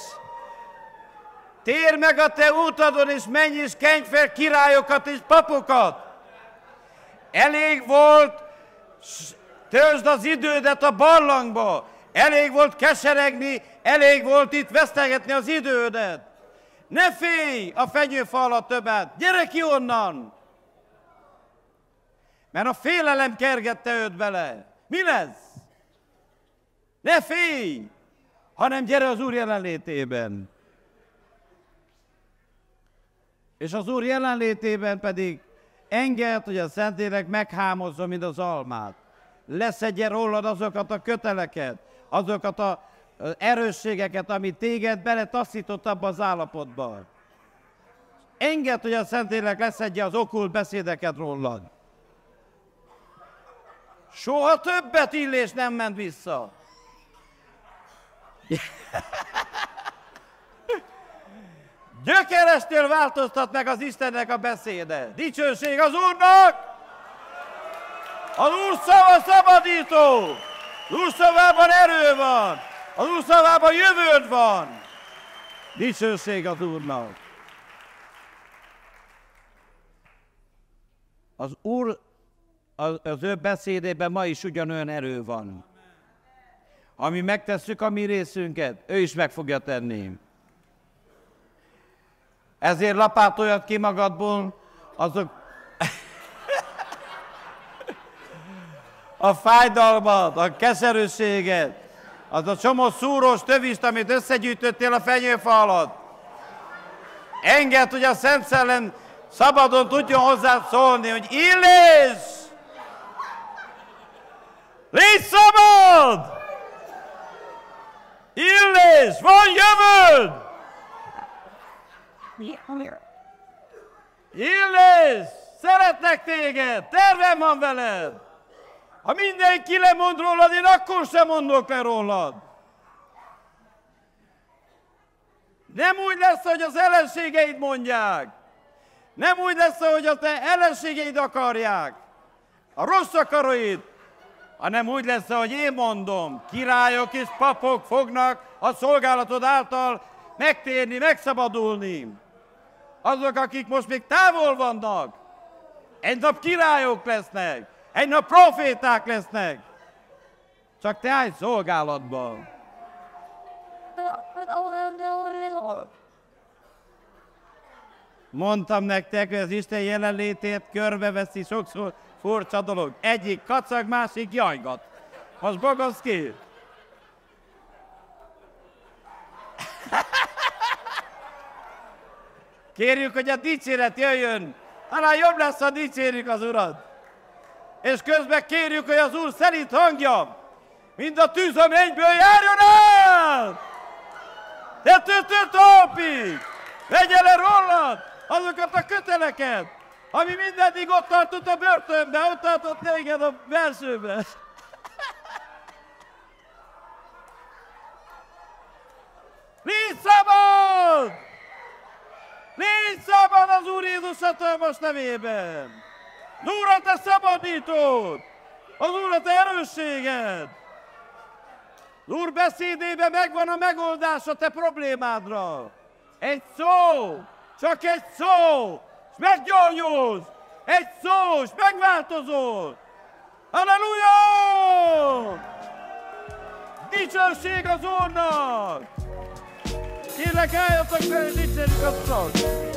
Tér meg a te útadon, és menj és kenj fel királyokat és papokat! Elég volt, töltsd az idődet a barlangba! Elég volt keseregni, elég volt itt vesztegetni az idődet! Ne félj a fenyőfa alatt többet! Gyere ki onnan! Mert a félelem kergette őt bele. Mi lesz? Ne félj, hanem gyere az Úr jelenlétében. És az Úr jelenlétében pedig enged, hogy a Szentlélek meghámozza, mint az almát. Leszedje rólad azokat a köteleket, azokat a erősségeket, amit téged beletaszított abba az állapotba. Enged, hogy a Szentlélek leszedje az okult beszédeket rólad. Soha többet illés nem ment vissza. *laughs* Gyökerestől változtat meg az Istennek a beszéde. Dicsőség az Úrnak! Az Úr szava szabadító! Az Úr szavában erő van! Az Úr szavában jövőd van! Dicsőség az Úrnak! Az Úr az ő beszédében ma is ugyanolyan erő van. Ami megtesszük a mi részünket, ő is meg fogja tenni. Ezért lapátoljad ki magadból azok a fájdalmat, a keserűséget, az a csomó szúrós töviszt, amit összegyűjtöttél a fenyőfa alatt. Enged, hogy a Szent Szellem szabadon tudjon hozzá szólni, hogy Illés! Légy szabad! Illés, van jövőd! Illés, szeretnek téged, tervem van veled! Ha mindenki lemond rólad, én akkor sem mondok le rólad. Nem úgy lesz, hogy az ellenségeid mondják. Nem úgy lesz, hogy a te ellenségeid akarják. A rossz akaróid. Hanem úgy lesz, hogy én mondom, királyok és papok fognak a szolgálatod által megtérni, megszabadulni. Azok, akik most még távol vannak, egy nap királyok lesznek, egy nap proféták lesznek. Csak te állj szolgálatban. Mondtam nektek, hogy az Isten jelenlétét körbeveszi sokszor furcsa dolog. Egyik kacag, másik jajgat. Most bogosz ki. Kérjük, hogy a dicséret jöjjön. Talán jobb lesz, ha dicsérjük az Urat. És közben kérjük, hogy az Úr szerint hangja, mint a tűz a mennyből járjon át! Tetőtől talpig! Vegye le rólad azokat a köteleket, ami mindeddig ott tartott a börtönbe, ott tartott téged a belsőbe. Légy szabad! Légy szabad az Úr Jézus hatalmas nevében! Az Úr a te szabadítód! Az Úr a te erősséged! Az Úr beszédében megvan a megoldás a te problémádra. Egy szó, csak egy szó, és meggyógyulsz. Egy szó, és megváltozol. Halleluja! Dicsőség az Úrnak! Kérlek, álljatok fel, és dicsérjük az Urat!